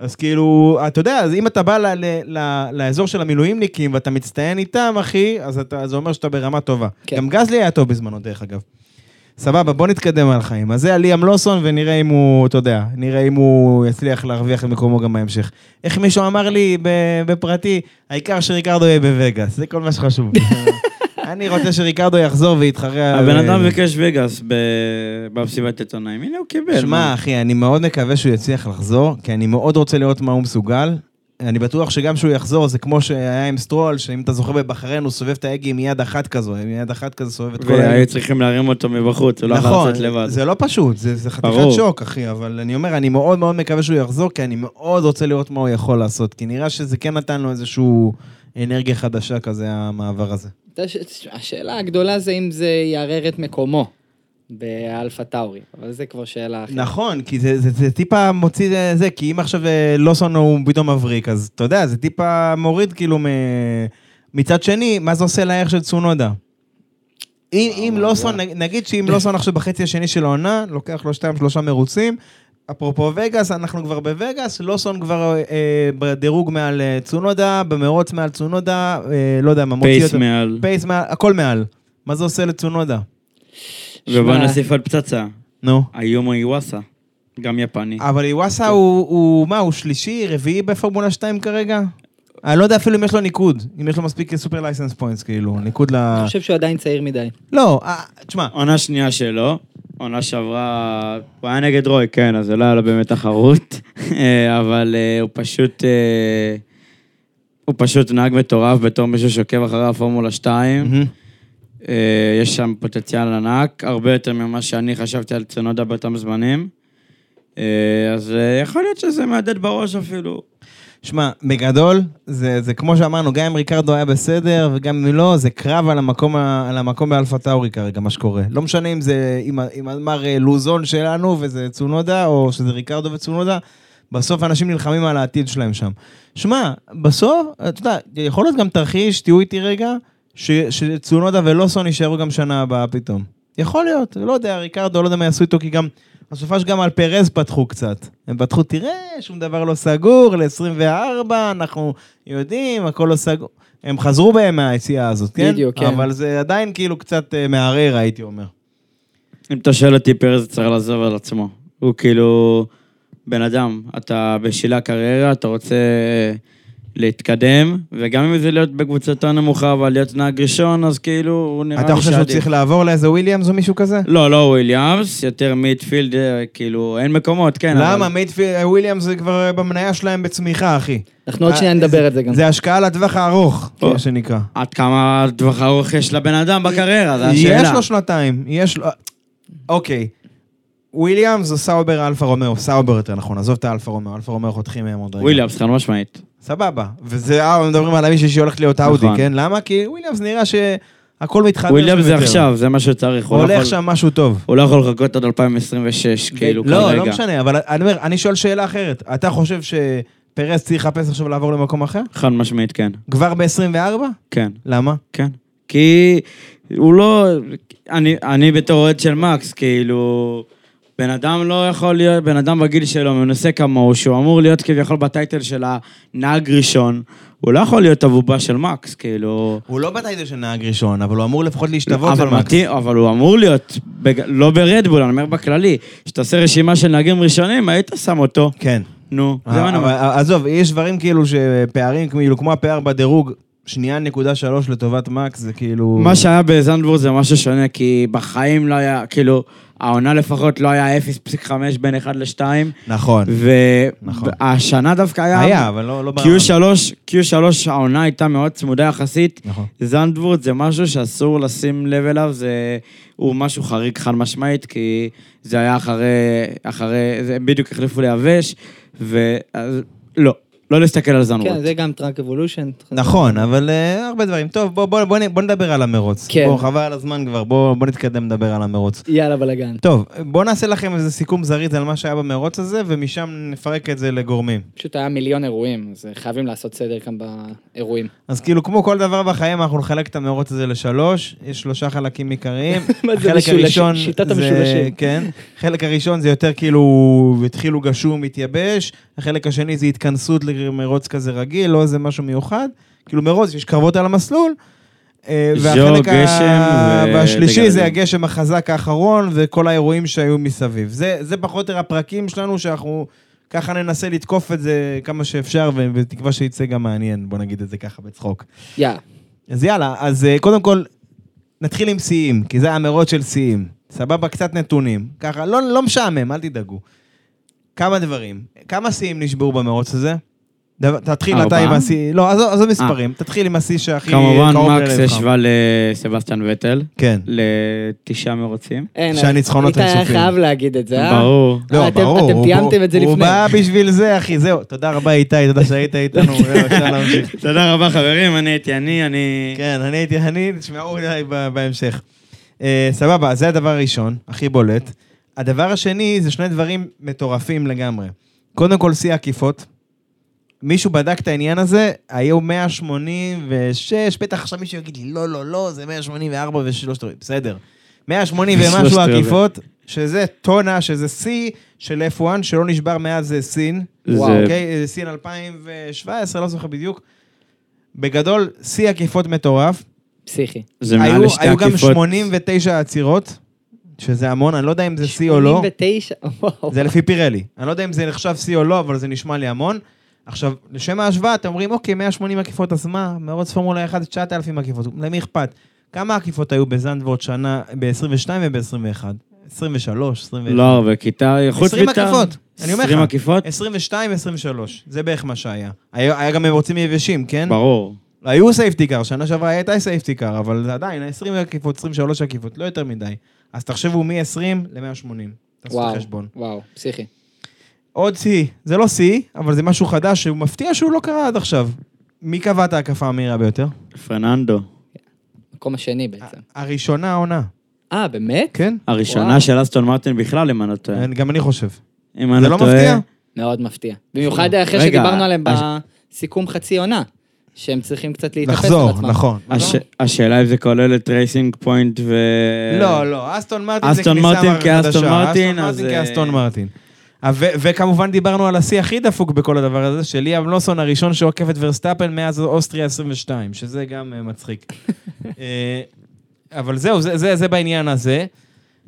אז כאילו, אתה יודע, אז אם אתה בא ל... ל... ל... לאזור של המילואימניקים ואתה מצטיין איתם, אחי, אז אתה... זה אומר שאתה ברמה טובה. כן. גם גזלי היה טוב בזמנו, דרך אגב. סבבה, בוא נתקדם על החיים. אז זה ליאם לוסון, ונראה אם הוא, אתה יודע, נראה אם הוא יצליח להרוויח את מקומו גם בהמשך. איך מישהו אמר לי בפרטי, העיקר שריקרדו יהיה בווגאס, זה כל מה שחשוב. אני רוצה שריקרדו יחזור ויתחרה... הבן אדם ביקש וגאס במסיבת עיתונאים, הנה הוא קיבל. שמע? אחי, אני מאוד מקווה שהוא יצליח לחזור, כי אני מאוד רוצה לראות מה הוא מסוגל. אני בטוח שגם כשהוא יחזור, זה כמו שהיה עם סטרול, שאם אתה זוכר בבחריין, הוא סובב את ההגה עם יד אחת כזו, עם יד אחת כזו סובב את כל ההגה. והיו צריכים להרים אותו מבחוץ, הוא לא יכול נכון, לצאת לבד. זה לא פשוט, זה, זה חתיכת. שוק, אחי, אבל אני אומר, אני מאוד מאוד מקווה שהוא יחזור, כי אני מאוד רוצה לראות מה הוא יכול לעשות, כי נראה שזה כן נתן לו איזשהו אנרגיה חדשה כזה, המעבר הזה. השאלה הגדולה זה אם זה יערער את מקומו באלפה טאורי, אבל זה כבר שאלה אחרת. נכון, כי זה, זה, זה טיפה מוציא זה, זה, כי אם עכשיו אה, לוסון הוא פתאום מבריק, אז אתה יודע, זה טיפה מוריד כאילו מ... מצד שני, מה זה עושה לערך של צונודה? אם, אם לוסון, נג- נגיד שאם לוסון עכשיו בחצי השני של העונה, לוקח לו שתיים שלושה מרוצים, אפרופו וגאס, אנחנו כבר בווגאס, לוסון כבר אה, בדירוג מעל אה, צונודה, במרוץ מעל צונודה, אה, לא יודע מה, מוציא pace אותו- מעל. pace מעל, הכל מעל. מה זה עושה לצונודה? ובוא נוסיף עוד פצצה. נו. איומו איוואסה. גם יפני. אבל איוואסה הוא, הוא, מה, הוא שלישי, רביעי בפורמולה 2 כרגע? אני לא יודע אפילו אם יש לו ניקוד, אם יש לו מספיק super license points, כאילו, ניקוד ל... אני חושב שהוא עדיין צעיר מדי. לא, אה, תשמע, עונה שנייה שלו, עונה שעברה, הוא היה נגד רוקי, כן, אז זה לא היה לו באמת תחרות, אה, אבל אה, הוא פשוט, אה, הוא פשוט נהג מטורף בתור מישהו שעוקב אחרי הפורמולה 2. מהמם. אה, יש שם פוטנציאל ענק, הרבה יותר ממה שאני חשבתי על צונודה באותם זמנים. אז יכול להיות שזה מהדהד בראש אפילו. שמע, בגדול, זה, זה כמו שאמרנו, גם אם ריקרדו היה בסדר, וגם אם לא, זה קרב על המקום, על המקום באלפה טאורי כרגע, מה שקורה. לא משנה אם זה עם, עם המר אה, לוזון שלנו, וזה צונודה, או שזה ריקרדו וצונודה, בסוף אנשים נלחמים על העתיד שלהם שם. שמע, בסוף, אתה יודע, יכול להיות גם תרחיש, תהיו איתי רגע, ש, שצונודה ולוסון יישארו גם שנה הבאה פתאום. יכול להיות, לא יודע, ריקרדו, לא יודע מה יעשו איתו, כי גם, בסופש גם על פרז פתחו קצת. הם פתחו, תראה, שום דבר לא סגור, ל-24, אנחנו יודעים, הכל לא סגור. הם חזרו בהם מהיציאה הזאת, כן? בדיוק, כן. אבל זה עדיין כאילו קצת אה, מערער, הייתי אומר. אם אתה שואל אותי, פרז צריך לעזוב על עצמו. הוא כאילו בן אדם, אתה בשלהי הקריירה, אתה רוצה להתקדם, וגם אם זה להיות בקבוצה יותר נמוכה, אבל להיות נהג ראשון, אז כאילו, הוא נראה לי אתה חושב שהוא שעדיף. צריך לעבור לאיזה וויליאמס או מישהו כזה? לא, לא וויליאמס, יותר midfield, אה, כאילו, אין מקומות, כן. למה? אבל- midfield, וויליאמס זה כבר בעניין שלהם בצמיחה, אחי. אנחנו עוד אה, שנייה נדבר על זה גם. זה השקעה לטווח הארוך. מה שנקרא. עד כמה טווח ארוך יש לבן אדם בקריירה, זו השאלה. יש לו שנתיים, יש לו... אוקיי. וויליאמס או סאובר אלפה רומאו, סאובר יותר נכון, עזוב את האלפה רומאו, אלפה רומאו חותכים מהם עוד רגע. וויליאמס, חד משמעית. סבבה. וזה, אה, מדברים על מישהי שהולכת להיות אאודי, נכון. כן? למה? כי וויליאמס נראה שהכל מתחדש. וויליאמס זה. עכשיו, זה מה שצריך. הוא לא הולך שם משהו טוב. הוא לא יכול לחכות עד 2026, כאילו, לא, כרגע. לא משנה, אבל אני אומר, אני שואל שאלה אחרת. אתה חושב שפרס צריך לחפש עכשיו לעבור למקום אחר? חד משמעית, כן. כבר ב-24? כן. למה? כן. כי הוא לא... אני, אני בתור אוהד של מקס, כאילו... בן אדם לא יכול להיות, בן אדם בגיל שלו, מנוסה כמוהו, שהוא אמור להיות כביכול בטייטל של הנהג ראשון, הוא לא יכול להיות הבובה של מקס, כאילו... הוא לא בטייטל של נהג ראשון, אבל הוא אמור לפחות להשתוות אבל, למקס. מתאים, אבל הוא אמור להיות, בג... לא ברדבול, אני אומר בכללי. כשאתה עושה רשימה של נהגים ראשונים, היית שם אותו. כן. נו, זה מה אני אבל אומר. עזוב, יש דברים כאילו שפערים, כאילו כמו הפער בדירוג, שנייה נקודה שלוש לטובת מקס, זה כאילו... מה שהיה בזנדבורג זה משהו שונה, כי בחיים לא היה, כאילו, העונה לפחות לא היה 0.5 בין 1 ל-2, נכון. נכון. והשנה דווקא היה... היה, אבל לא לא ברמה. Q3, Q3 העונה הייתה מאוד צמודה יחסית. נכון. זנדבורג זה משהו שאסור לשים לב אליו, זה... הוא משהו חריג חד משמעית, כי זה היה אחרי... אחרי... זה בדיוק החליפו ליבש, ו... לא, לא להסתכל על זנדבורט. כן, זה גם track evolution. נכון, אבל uh, הרבה דברים. טוב, בוא, בוא, בוא, נ- בוא נדבר על המרוץ. כן. בוא, חבל על הזמן כבר, בוא, בוא נתקדם לדבר על המרוץ. יאללה בלאגן. טוב, בוא נעשה לכם איזה סיכום זריז על מה שהיה במרוץ הזה, ומשם נפרק את זה לגורמים. פשוט היה מיליון אירועים, אז חייבים לעשות סדר כאן באירועים. אז כאילו, כמו כל דבר בחיים, אנחנו נחלק את המרוץ הזה לשלוש, יש שלושה חלקים עיקריים. מה זה החלק משולשים? הראשון שיטת זה- המשולשים. כן. החלק הראשון זה יותר כאילו, התחילו גשום, מתייבש. החלק השני זה התכנסות למרוץ כזה רגיל, לא איזה משהו מיוחד. כאילו מרוץ, יש קרבות על המסלול. אה, והחלק ה- גשם ו- והשלישי. זה הגשם החזק האחרון וכל האירועים שהיו מסביב. זה, זה פחות או יותר הפרקים שלנו שאנחנו ככה ננסה לתקוף את זה כמה שאפשר ו- בתקווה שיצא גם מעניין, בוא נגיד את זה ככה בצחוק. יאללה. אז יאללה, אז אה, קודם כל, נתחיל עם שיאים, כי זה המרוץ של שיאים. סבבה, קצת נתונים. ככה, לא, לא משעמם, אל תדאגו. כמה דברים. כמה שיאים נשברו במרוץ הזה? דבר, תתחיל אתה? עם השיא, לא, עזוב, עזוב מספרים, תתחיל עם השיא שהכי כמובן, קרוב מקס ללבך. השווה לסבסטיאן וטל, כן. לתשעה מרוצים. אין, שהניצחונות איתי היה. חייב להגיד את זה, אה? ברור. לא, אתם- ברור. אתם הוא- תיאמתם את זה הוא לפני. בא בשביל זה, אחי, זהו. תודה רבה, איתי, תודה שהיית איתנו, אפשר להמשיך. תודה רבה חברים, אני הייתי אני, אני... כן, אני הייתי, אני, תשמעו ב- בהמשך. אה, סבבה, זה הדבר הראשון, הכי בולט. הדבר השני זה שני דברים מטורפים לגמרי. קודם כל, שיא עקיפות. מישהו בדק את העניין הזה, היו 186, בטח עכשיו מישהו יגיד לי, לא, לא, לא, זה 184 ושלושת רבעי, בסדר. 180 ומשהו. עקיפות, שזה טונה, שזה שיא של F1, שלא נשבר מאז אה, סין. זה- אוקיי, אה, סין 2017, לא זוכר בדיוק. בגדול, שיא עקיפות מטורף. פסיכי. זה מעל לשתי היו גם עקיפות. 89 עצירות, שזה המון, אני לא יודע אם זה שיא או לא. 89, וואו. זה לפי פירלי. אני לא יודע אם זה נחשב שיא או לא, אבל זה נשמע לי המון. עכשיו, לשם ההשוואה, אתם אומרים, אוקיי, 180 עקיפות, אז מה? מרוץ פורמולה 1, 9,000 עקיפות. למי אכפת? כמה עקיפות היו בזנדוורט שנה, ב-22 וב-21? 23, 21. לא הרבה, כיתה, חוץ 20 מכיתה- עקיפות, אני אומר לך. 20 עקיפות? 22, 23. זה בערך מה שהיה. היה, היה גם מרוצים יבשים, כן? ברור. היו סייפטי קאר, שנה שעברה הייתה סייפטי קאר, אבל עדיין, 20 עקיפות, 23 עקיפות, לא יותר מדי. אז תחשבו מ-20 ל-180. תעשו וואו, את החשבון. וואו, פסיכי. עוד שיא, זה לא שיא, אבל זה משהו חדש שהוא מפתיע שהוא לא קרה עד עכשיו. מי קבע את ההקפה המהירה ביותר? פרננדו. מקום השני בעצם. הראשונה העונה, אה, באמת? כן? הראשונה. של אסטון מרטין בכלל, אם אני לא טועה. גם אני חושב. אם אני זה לא לא טועה... מפתיע? מאוד מפתיע. במיוחד אחרי רגע, שדיברנו עליהם בסיכום חצי עונה, שהם צריכים קצת להתאפס על לחזור, עצמם. נכון. הש- השאלה אם זה כולל את רייסינג פוינט ו... לא, לא, אסטון מרטין זה אסטון כניסה מרטין חדשה. כאסטון מרטין, אסטון אז, מרטין אה, כאסטון מרטין. אה, ו- וכמובן דיברנו על השיא הכי דפוק בכל הדבר הזה, של ליאם לוסון הראשון שעוקף את ורסטאפן מאז אוסטריה 22, שזה גם אה, מצחיק. אה, אבל זהו, זה, זה, זה בעניין הזה.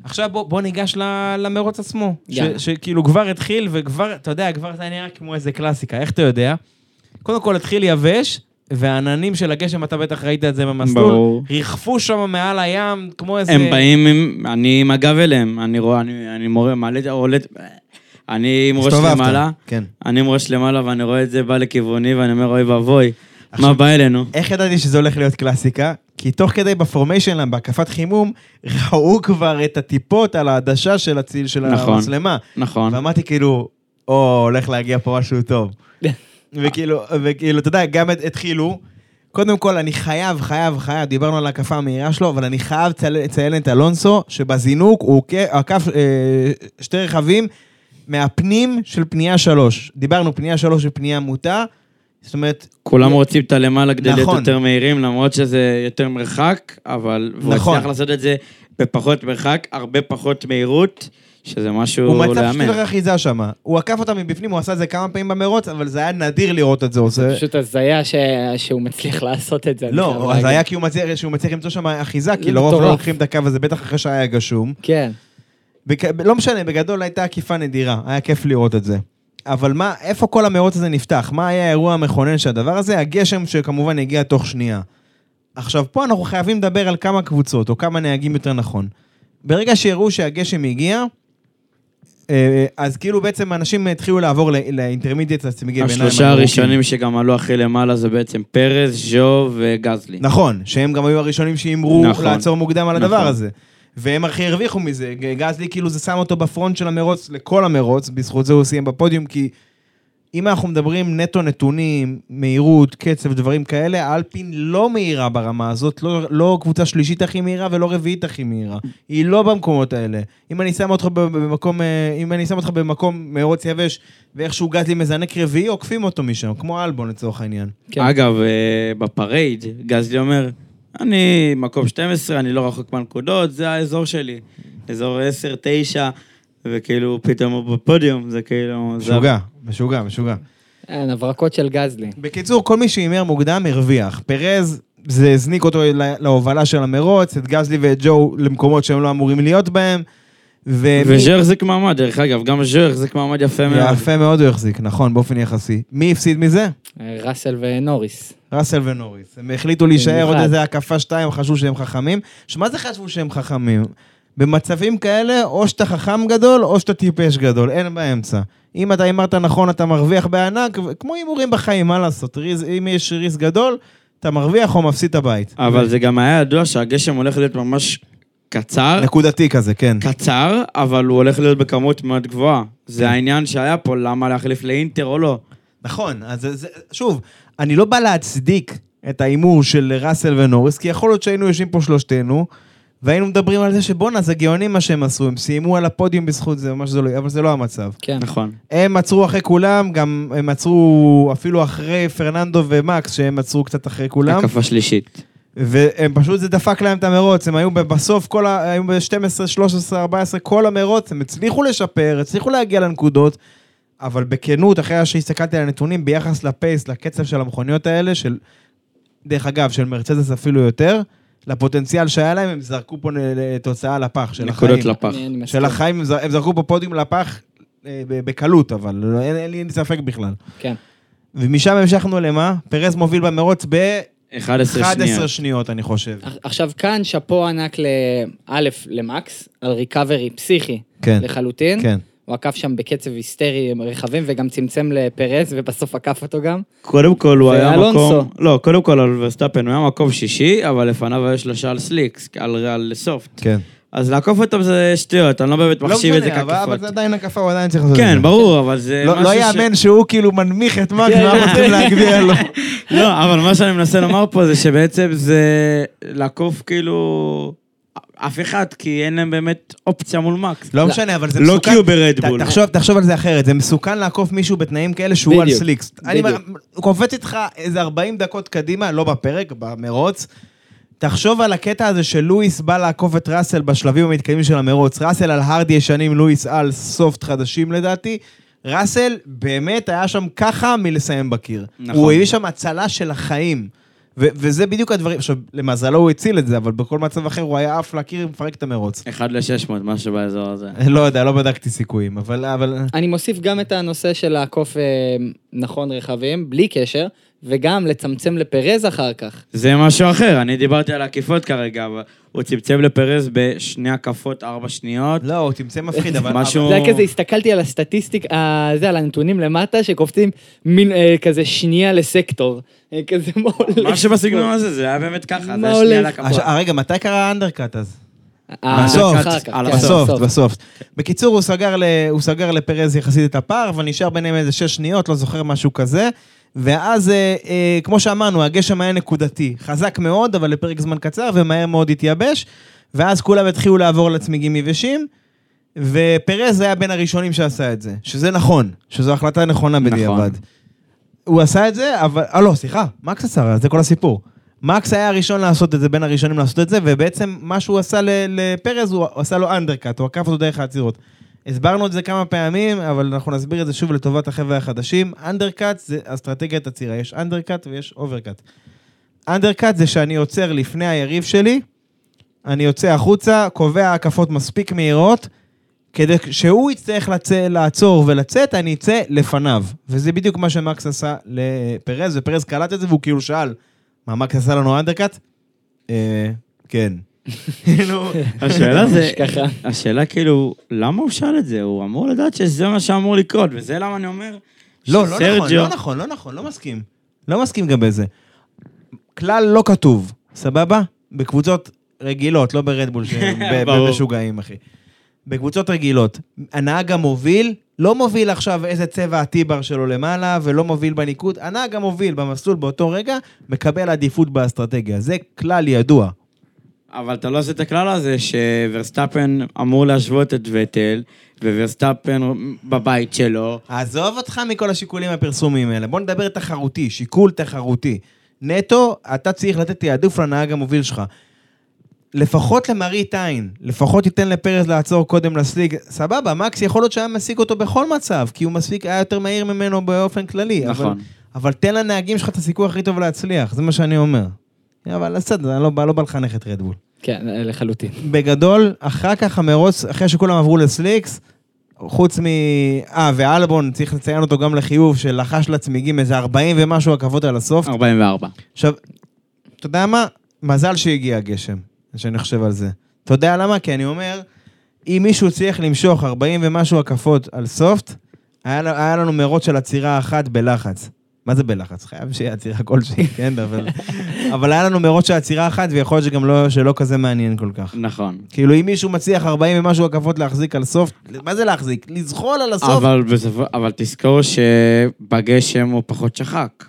עכשיו בוא, בוא ניגש ל- למרוץ עצמו. ש- יאללה. שכאילו כבר התחיל, וכבר, אתה יודע, כבר זה נראה כמו איזה קלאסיקה. איך אתה יודע? קודם כל התחיל יבש, והעננים של הגשם, אתה בטח ראית את זה במסלול, ברור. ריחפו שם מעל הים, כמו איזה... הם באים עם... אני עם הגב אליהם. אני רואה, אני אני מורה, מעלה, עולה... אני עם ראש. למעלה. כן. אני עם ראש למעלה ואני רואה את זה בא לכיווני ואני אומר, אוי ואבוי, מה בא אלינו? איך ידעתי שזה הולך להיות קלאסיקה? כי תוך כדי בפורמיישן, בהקפת חימום, ראו כבר את הטיפות על העדשה של הציל של נכון. המצלמה. נכון. ואמרתי כאילו, או, הולך להגיע פה משהו טוב. וכאילו, וכאילו, אתה יודע, גם הת- התחילו. קודם כל, אני חייב, חייב, חייב, דיברנו על ההקפה המהירה שלו, אבל אני חייב לציין- את אלונסו, שבזינוק הוא עק- עקף אה, שתי רכבים מהפנים של פנייה שלוש. דיברנו פנייה שלוש ופנייה מוטה, זאת אומרת, כולם רוצים את הלמעלה כדי להיות נכון. יותר מהירים, למרות שזה יותר מרחק, אבל... והוא נכון. הצליח לעשות את זה בפחות מרחק, הרבה פחות מהירות, שזה משהו הוא מצא לאמן. שטח אחיזה שם. הוא עקף אותה מבפנים, הוא עשה את זה כמה פעמים במרוץ, אבל זה היה נדיר לראות את זה עושה. פשוט הזיה ש- שהוא מצליח לעשות את זה. לא. היה כי הוא מצליח, שהוא מצליח למצוא שם אחיזה, כי לרוב לא. לוקחים את הקו הזה, בטח אחרי שהיה גשום. כן. בק- לא משנה, בגדול הייתה עקיפה נדירה, היה כיף לראות את זה. אבל מה, איפה כל המרוץ הזה נפתח? מה היה האירוע המכונן של הדבר הזה? הגשם שכמובן הגיע תוך שנייה. עכשיו, פה אנחנו חייבים לדבר על כמה קבוצות, או כמה נהגים יותר נכון. ברגע שהראו שהגשם הגיע, אז כאילו בעצם אנשים התחילו לעבור לאינטרמידיאט הצמיגי ביניים. השלושה. הראשונים שגם עלו הכי למעלה זה בעצם פרז, ז'ו וגזלי. נכון, שהם גם היו הראשונים שהימרו נכון. לעצור מוקדם על הדבר נכון. הזה. והם הכי הרוויחו מזה. גזלי כאילו זה שם אותו בפרונט של המרוץ, לכל המרוץ, בזכות זה הוא סיים בפודיום, כי אם אנחנו מדברים נטו נתונים, מהירות, קצב, דברים כאלה, האלפין לא מהירה ברמה הזאת, לא, לא קבוצה שלישית הכי מהירה ולא רביעית הכי מהירה. היא לא במקומות האלה. אם אני שם אותך במקום, אה, אם אני שם אותך במקום מרוץ יבש, ואיכשהו גזלי מזנק רביעי, עוקפים אותו משם, כמו אלבון לצורך העניין. כן. אגב, אה, בפרייד, גזלי אומר, אני מקום 12, אני לא רחוק מהנקודות, זה האזור שלי. אזור 10, 9, וכאילו פתאום הוא בפודיום, זה כאילו... זה- משוגע, משוגע, משוגע. אין, הברקות של גזלי. בקיצור, כל מי שהימר מוקדם הרוויח. פרז, זה הזניק אותו לה- להובלה של המרוץ, את גזלי ואת ג'ו למקומות שהם לא אמורים להיות בהם. ו... וז'ו החזיק מעמד, דרך אגב, גם ז'ו החזיק מעמד יפה מאוד. יפה מאוד הוא החזיק, נכון, באופן יחסי. מי הפסיד מזה? אה, ראסל ונוריס. ראסל ונוריס. הם החליטו להישאר עוד. איזה הקפה שתיים, חשבו שהם חכמים. שמה זה חשבו שהם חכמים? במצבים כאלה, או שאתה חכם גדול, או שאתה טיפש גדול, אין באמצע. אם אתה הימרת נכון, אתה מרוויח בענק, ו- כמו הימורים בחיים, מה לעשות? ריז, אם יש ריז גדול, אתה מרוויח או מפסיד את הבית. אבל זה גם היה ידוע שהגשם הולך להיות ממש קצר, נקודתי כזה, כן. קצר, אבל הוא הולך להיות בכמות מאוד גבוהה. זה העניין שהיה פה, למה להחליף לאינטר או לא. נכון, אז זה, שוב, אני לא בא להצדיק את ההימור של ראסל ונוריס, כי יכול להיות שהיינו יושבים פה שלושתנו, והיינו מדברים על זה שבואנה, זה גאוני מה שהם עשו, הם סיימו על הפודיום בזכות זה, מה שזה לא, אבל זה לא המצב. כן. נכון. הם עצרו אחרי כולם, גם הם עצרו אפילו אחרי פרננדו ומקס, שהם עצרו קצת אחרי כולם. הקפה שלישית. והם פשוט, זה דפק להם את המרוץ, הם היו בסוף, כל ה... היו ב-12, 13, 14, כל המרוץ, הם הצליחו לשפר, הצליחו להגיע לנקודות, אבל בכנות, אחרי שהסתכלתי על הנתונים, ביחס לפייס, לקצב של המכוניות האלה, של, דרך אגב, של מרצדס אפילו יותר, לפוטנציאל שהיה להם, הם זרקו פה לתוצאה לפח של החיים. נקודות לפח. של החיים, הם זר- הם זרקו פה פודיום לפח אה, ב- בקלות, אבל לא- אין, אין לי ספק בכלל. כן. ומשם המשכנו למה? פרז מוביל במרוץ ב-11 11 שניות. שניות, אני חושב. עכשיו כאן שאפו ענק לאלף למקס, על recovery פסיכי כן. לחלוטין. כן. הוא עקף שם בקצב היסטרי עם רכבים וגם צמצם לפרז ובסוף עקף אותו גם. קודם כל הוא היה ואלונסו. מקום... לא, קודם כל על ורסטאפן הוא היה מקום שישי, אבל לפניו היה שלושה על slicks, על, על soft. כן. אז לעקוף אותם זה שטויות, אני לא באמת מחשיב את זה אבל- אבל כעקיפות. זה עדיין הקפה, הוא עדיין צריך לעשות את זה. כן, ברור, אבל זה לא משהו לא ש- יאמן שהוא כאילו מנמיך את מקס, כן. ואנחנו צריכים להגביה לו. לא, אבל מה שאני מנסה לומר פה זה שבעצם זה לעקוף כאילו אף אחד, כי אין להם באמת אופציה מול מקס. לא משנה, אבל זה לא מסוכן. כי הוא ברדבול. תחשוב, תחשוב על זה אחרת, זה מסוכן לעקוף מישהו בתנאים כאלה שהוא על סליקס. אני. קופץ איתך איזה 40 דקות קדימה, לא בפרק, במרוץ. תחשוב על הקטע הזה שלואיס בא לעקוף את ראסל בשלבים המתקדמים של המרוץ. ראסל על הארד ישנים, לואיס על סופט חדשים לדעתי. ראסל באמת היה שם ככה מלסיים בקיר. נכון. הוא הביא שם הצלה של החיים. ו- וזה בדיוק הדברים, עכשיו, למזלו הוא הציל את זה, אבל בכל מצב אחר הוא היה עף לקיר ומפרק את המרוץ. 1 ל-600, משהו באזור הזה. לא יודע, לא בדקתי סיכויים, אבל... אבל... אני מוסיף גם את הנושא של לעקוף אה, נכון רכבים, בלי קשר, וגם לצמצם לפרז אחר כך. זה משהו אחר, אני דיברתי על עקיפות כרגע, אבל הוא צמצם לפרז בשני הקפות, ארבע שניות. לא, הוא צמצם מפחיד, אבל... משהו- זה היה כזה, הסתכלתי על הסטטיסטיק, אה, זה, על הנתונים למטה, שקופצים מין אה, כזה שנייה לסקטור. אה, כזה מה הולך. משהו בסגנון הזה, זה היה באמת ככה, זה היה שנייה? לקפות. עכשיו, רגע, מתי קרה האנדרקאט אז? בסוף, כן, בסוף, בסוף. בסוף. בקיצור, הוא סגר ל- הוא סגר לפרז יחסית את הפער, אבל נשאר ביניהם איזה שש שניות, לא זוכר משהו כזה. ואז, אה, אה, כמו שאמרנו, הגשם היה נקודתי. חזק מאוד, אבל לפרק זמן קצר, ומהר מאוד התייבש. ואז כולם התחילו לעבור לצמיגים יבשים, ופרז היה בין הראשונים שעשה את זה. שזה נכון, שזו החלטה נכונה נכון. בדיעבד. הוא עשה את זה, אבל... אה, לא, סליחה, מקס עשה, זה כל הסיפור. מקס היה הראשון לעשות את זה, בין הראשונים לעשות את זה, ובעצם מה שהוא עשה לפרז, הוא עשה לו undercut, הוא עקף אותו דרך העצירות. הסברנו את זה כמה פעמים, אבל אנחנו נסביר את זה שוב לטובת החבר'ה החדשים. undercut זה אסטרטגיית עצירה, יש undercut ויש overcut. אנדרקאט זה שאני עוצר לפני היריב שלי, אני יוצא החוצה, קובע הקפות מספיק מהירות, כדי שהוא יצטרך לצא, לעצור ולצאת, אני אצא לפניו. וזה בדיוק מה שמקס עשה לפרז, ופרז קלט את זה והוא כאילו שאל, מה, מקס עשה לנו אנדרקאט? אה, כן. כאילו, השאלה זה. השאלה כאילו, למה הוא שאל את זה? הוא אמור לדעת שזה מה שאמור לקרות, וזה למה אני אומר... לא, לא נכון, לא נכון, לא נכון, לא מסכים. לא מסכים גם בזה. כלל לא כתוב, סבבה? בקבוצות רגילות, לא ברדבול, ברור. שבמשוגעים, אחי. בקבוצות רגילות, הנהג המוביל לא מוביל עכשיו איזה צבע הטיבר שלו למעלה, ולא מוביל בניקוד, הנהג המוביל במסלול באותו רגע, מקבל עדיפות באסטרטגיה. זה כלל ידוע. אבל אתה לא עושה את הכלל הזה שוורסטאפן אמור להשוות את וטל, וורסטאפן בבית שלו. עזוב אותך מכל השיקולים הפרסומיים האלה, בוא נדבר תחרותי, שיקול תחרותי. נטו, אתה צריך לתת תעדוף לנהג המוביל שלך. לפחות למראית עין, לפחות תיתן לפרז לעצור קודם לסליק, סבבה, מקס יכול להיות שהיה משיג אותו בכל מצב, כי הוא מספיק, היה יותר מהיר ממנו באופן כללי. נכון. אבל, אבל תן לנהגים שלך את הסיכוי הכי טוב להצליח, זה מה שאני אומר. אבל בסדר, אני לא, בא- לא בא לחנך את רדבול. כן, לחלוטין. בגדול, אחר כך המרוץ, אחרי שכולם עברו לסליקס, חוץ מ... אה, ואלבון, צריך לציין אותו גם לחיוב, שלחש לצמיגים איזה 40 ומשהו עקבות על הסוף. 44. עכשיו, אתה יודע מה? מזל שהגיע הגשם, שאני חושב על זה. אתה יודע למה? כי אני אומר, אם מישהו הצליח למשוך 40 ומשהו הקפות על סופט, היה, היה לנו מרוץ של עצירה אחת בלחץ. מה זה בלחץ? חייב שיהיה עצירה כלשהי, כן? אבל, אבל היה לנו מרוץ של עצירה אחת, ויכול להיות שגם לא, שלא כזה מעניין כל כך. נכון. כאילו, אם מישהו מצליח 40 ומשהו הקפות להחזיק על סופט, מה זה להחזיק? לזחול על הסוף. אבל, בסופו, אבל תזכור שבגשם הוא פחות שחק.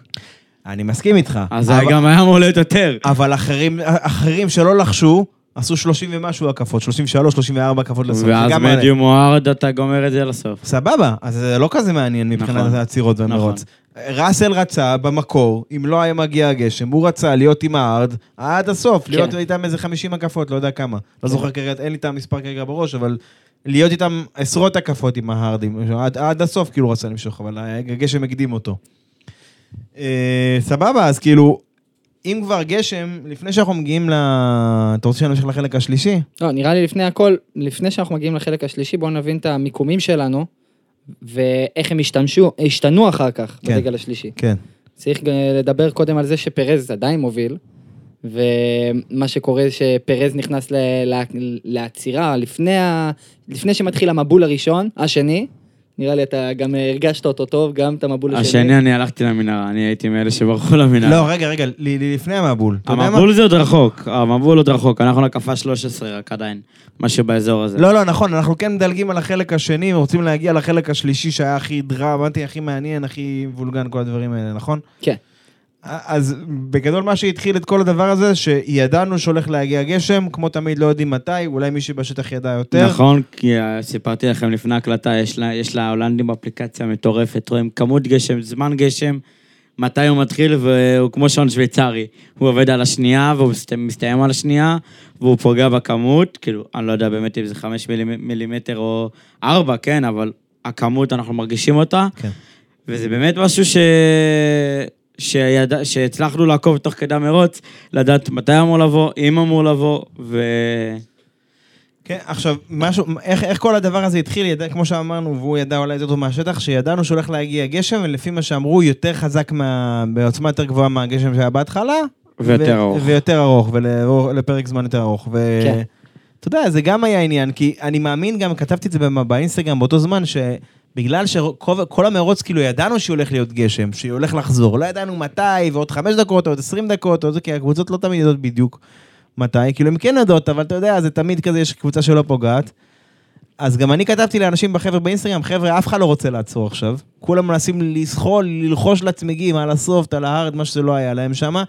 אני מסכים איתך. אז אבל, גם היה אמור להיות יותר. אבל אחרים, אחרים שלא לחשו, עשו 30 ומשהו הקפות, 33, 34 הקפות לסוף. ואז מדיום או ארד אתה גומר את זה לסוף. סבבה, אז זה לא כזה מעניין מבחינת נכון. העצירות והמרוץ. ראסל רצה במקור, אם לא היה מגיע הגשם, הוא רצה להיות עם הארד עד הסוף, להיות כן. איתם איזה 50 הקפות, לא יודע כמה. לא זוכר כרגע, אין לי את המספר כרגע בראש, אבל להיות איתם עשרות הקפות עם ההארדים, עד, עד הסוף כאילו רצה למשוך, אבל הגשם הקדים אותו. אה, סבבה, אז כאילו, אם כבר גשם, לפני שאנחנו מגיעים ל... אתה רוצה שנמשיך לחלק השלישי? לא, נראה לי לפני הכל, לפני שאנחנו מגיעים לחלק השלישי, בואו נבין את המיקומים שלנו, ואיך הם השתמשו, השתנו אחר כך, כן. ברגל השלישי. כן. צריך לדבר קודם על זה שפרז עדיין מוביל, ומה שקורה שפרז נכנס לעצירה לפני, ה... לפני שמתחיל המבול הראשון, השני, נראה לי אתה גם הרגשת אותו טוב, גם את המבול השני. השני אני הלכתי למנהרה, אני הייתי מאלה שברחו למנהרה. לא, רגע, רגע, לפני המבול. המבול זה עוד רחוק, המבול עוד רחוק, אנחנו לקפה 13 רק עדיין, משהו באזור הזה. לא, לא, נכון, אנחנו כן מדלגים על החלק השני, ורוצים להגיע לחלק השלישי שהיה הכי דרמטי, הכי מעניין, הכי וולגן, כל הדברים האלה, נכון? כן. אז בגדול מה שהתחיל את כל הדבר הזה, שידענו שהולך להגיע גשם, כמו תמיד לא יודעים מתי, אולי מישהי בשטח ידע יותר. נכון, כי סיפרתי לכם לפני ההקלטה, יש לה- יש להולנדים אפליקציה מטורפת, רואים כמות גשם, זמן גשם, מתי הוא מתחיל, והוא כמו שעון שוויצרי. הוא עובד על השנייה, והוא מסת- מסתיים על השנייה, והוא פוגע בכמות, כאילו, אני לא יודע באמת אם זה חמש מילימ- מילימטר או ארבע, כן, אבל הכמות, אנחנו מרגישים אותה. כן. וזה באמת משהו ש... שידע... שהצלחנו לעקוב תוך כדי המרוץ, לדעת מתי אמור לבוא, אם אמור לבוא, ו... כן, עכשיו, משהו, איך, איך כל הדבר הזה התחיל, ידע, כמו שאמרנו, והוא ידע אולי יותר טוב מהשטח, שידענו שהולך להגיע גשם, ולפי מה שאמרו, יותר חזק, מה, בעוצמה יותר גבוהה מהגשם שהיה בהתחלה. ויותר ו- ארוך. ויותר ארוך, ולפרק זמן יותר ארוך. ו... כן. אתה יודע, זה גם היה עניין, כי אני מאמין, גם כתבתי את זה בא- באינסטגרם באותו זמן, שבגלל שכל כל המרוץ, כאילו, ידענו שהולך להיות גשם, שהולך לחזור, לא ידענו מתי, ועוד חמש דקות, עוד עשרים דקות, או זה, כי הקבוצות לא תמיד יודעות בדיוק מתי, כאילו, הן כן יודעות, אבל אתה יודע, זה תמיד כזה, יש קבוצה שלא פוגעת. אז גם אני כתבתי לאנשים בחבר'ה באינסטגרם, חבר'ה, אף אחד לא רוצה לעצור עכשיו. כולם מנסים לסחול, ללחוש לצמיגים על הסופט, על ההארד, מה שזה לא היה להם שמה.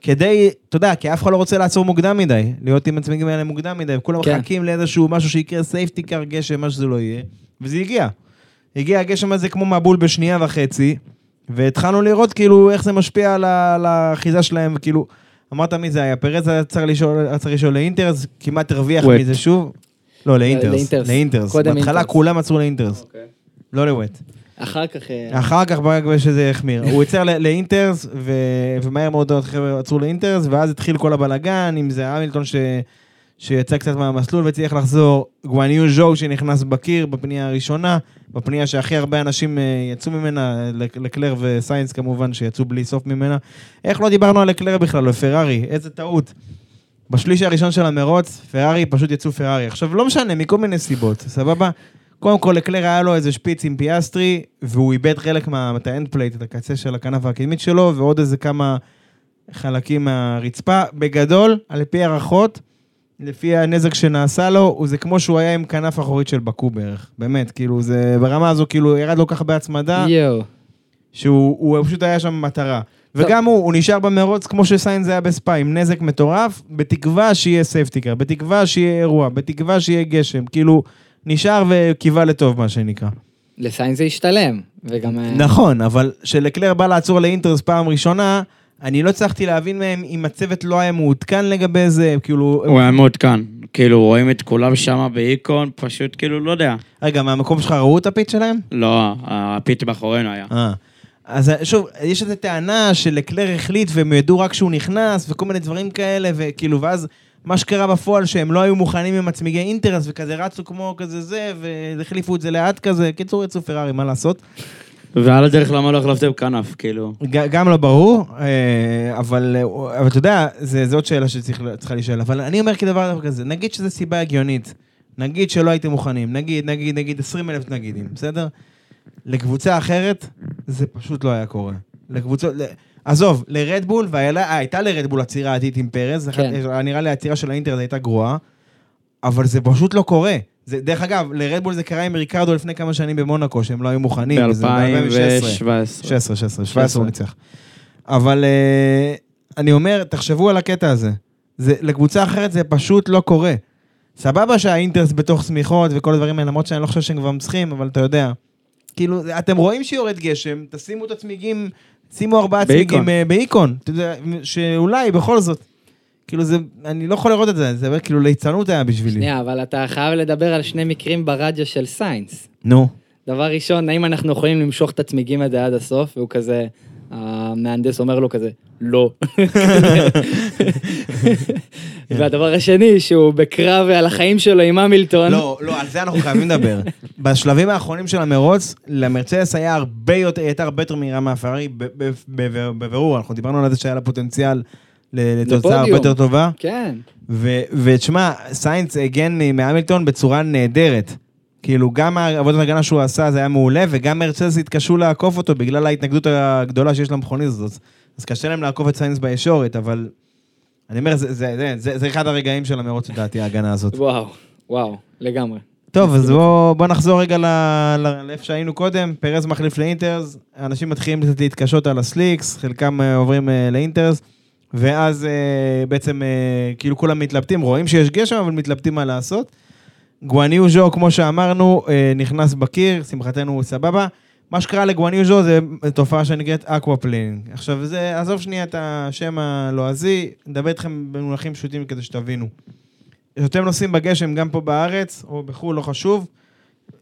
כדי, אתה יודע, כי אף אחד לא רוצה לעצור מוקדם מדי, להיות עם הצמיגים האלה מוקדם מדי, וכולם כן. מחכים לאיזשהו משהו שיקרה, סייפטי קר, גשם, מה שזה לא יהיה, וזה הגיע. הגיע הגשם הזה כמו מבול בשנייה וחצי, והתחלנו לראות כאילו איך זה משפיע על, האחיזה שלהם, וכאילו, אמרת מי זה היה, פרז היה צריך לשאול, לשאול לאינטרס, כמעט הרוויח. מזה שוב. לא, לאינטרס, לאינטרס. לאינטרס. בהתחלה. כולם עצרו לאינטרס, לא לווט. אחר כך... אה, אחר כך ברגע שזה החמיר. הוא יצר ל- לאינטרס, ו- ומהר מאוד עצרו לאינטרס, ואז התחיל כל הבלגן, אם זה המילטון ש... שיצא קצת מהמסלול והצליח לחזור, גואניו ז'ו שנכנס בקיר בפנייה הראשונה, בפנייה שהכי הרבה אנשים אה, יצאו ממנה, לק- לקלר וסיינס כמובן, שיצאו בלי סוף ממנה. איך לא דיברנו על לקלר בכלל, או פרארי, איזה טעות. בשליש הראשון של המרוץ, פרארי פשוט יצאו פרארי. עכשיו, לא משנה, מכל מיני סיבות, סבבה? קודם כל, לקלרק היה לו איזה שפיץ עם פיאסטרי, והוא איבד חלק מה... את ה end plate, את הקצה של הכנף הקדמית שלו, ועוד איזה כמה חלקים מהרצפה. בגדול, על פי הערכות, לפי הנזק שנעשה לו, הוא זה כמו שהוא היה עם כנף אחורית של באקו בערך. באמת, כאילו, זה ברמה הזו, כאילו, ירד לו ככה בהצמדה, יואו. שהוא הוא פשוט היה שם מטרה. וגם הוא, הוא נשאר במרוץ כמו שסיינס היה בספא, עם נזק מטורף, בתקווה שיהיה safety car, בתקווה שיהיה אירוע, בתקווה שיהיה גשם, כאילו, נשאר וקיווה לטוב, מה שנקרא. לסיין זה השתלם, וגם... אה, נכון, אבל כשלקלר בא לעצור לאינטרס פעם ראשונה, אני לא הצלחתי להבין מהם אם הצוות לא היה מעודכן לגבי זה, כאילו... הוא היה מעודכן. כאילו, רואים את כולם שם באיקון, פשוט כאילו, לא יודע. רגע, מהמקום שלך ראו את הפיץ שלהם? לא, הפיט מאחורינו היה. אה. אז שוב, יש איזו טענה שלקלר החליט והם ידעו רק שהוא נכנס וכל מיני דברים כאלה, וכאילו, ואז מה שקרה בפועל שהם לא היו מוכנים עם הצמיגי אינטרס וכזה רצו כמו כזה זה, והחליפו את זה לאט כזה. קיצור, יצאו פרארי, מה לעשות? ועל הדרך למה לא החלפתם כנף, כאילו. גם לא ברור, אה, אבל, אה, אבל אתה יודע, עוד שאלה שצריכה להישאל. אבל אני אומר כדבר כזה, נגיד שזו סיבה הגיונית, נגיד שלא הייתם מוכנים, נגיד, נגיד, נגיד 20 אלף נגידים, בסדר? לקבוצה אחרת, זה פשוט לא היה קורה. לקבוצות. עזוב, לרדבול, והייתה הייתה לרדבול עצירה עתידית עם פרז, כן. נראה לי העצירה של האינטרנט הייתה גרועה, אבל זה פשוט לא קורה. זה, דרך אגב, לרדבול זה קרה עם ריקרדו לפני כמה שנים במונקו, שהם לא היו מוכנים. וזה ב-2016. ב-2017. 16, 16, 17 הוא ניצח. אבל אה, אני אומר, תחשבו על הקטע הזה. זה, לקבוצה אחרת זה פשוט לא קורה. סבבה שהאינטרס בתוך שמיכות וכל הדברים האלה, למרות שאני לא חושב שהם כבר צריכים, אבל אתה יודע. כאילו, אתם רואים שיורד גשם, תשימו את הצמיגים, שימו ארבעה. צמיגים אה, באיקון. אתה יודע, שאולי בכל זאת. כאילו זה, אני לא יכול לראות את זה, זה כאילו ליצנות היה בשבילי. שנייה, אבל אתה חייב לדבר על שני מקרים ברדיו של סיינס. נו. דבר ראשון, האם אנחנו יכולים למשוך את הצמיגים הזה עד הסוף? והוא כזה, המהנדס אומר לו כזה, לא. והדבר השני, שהוא בקרב על החיים שלו עם המילטון. לא, לא, על זה אנחנו חייבים לדבר. בשלבים האחרונים של המרוץ, למרצדס היה הרבה יותר, הייתה הרבה יותר מהירה מהפרארי, בבירור, אנחנו דיברנו על זה שהיה לה פוטנציאל לתוצאה הרבה. יותר טובה. כן. ותשמע, סיינס הגן מהמילטון בצורה נהדרת. כאילו, גם העבודת ההגנה שהוא עשה זה היה מעולה, וגם מרצדס התקשו לעקוף אותו בגלל ההתנגדות הגדולה שיש למכונית הזאת. אז קשה להם לעקוף את סיינס בישורת, אבל... אני אומר, זה, זה, זה, זה, זה אחד הרגעים של המרוץ, לדעתי, ההגנה הזאת. וואו, וואו, לגמרי. טוב, אז בוא, בוא נחזור רגע לאיפה שהיינו קודם. פרז מחליף ל inters, אנשים מתחילים קצת להתקשות על ה slicks, חלקם אה, עוברים אה, ל inters, ואז אה, בעצם אה, כאילו כולם מתלבטים, רואים שיש גשם, אבל מתלבטים מה לעשות. גואניו ז'ו, כמו שאמרנו, אה, נכנס בקיר, שמחתנו הוא סבבה. מה שקרה לגואניו ז'ו זה תופעה שנקראת aquaplaning. עכשיו, זה, עזוב שנייה את השם הלועזי, נדבר איתכם במונחים פשוטים כדי שתבינו. כשאתם נוסעים בגשם, גם פה בארץ, או בחו"ל, לא חשוב,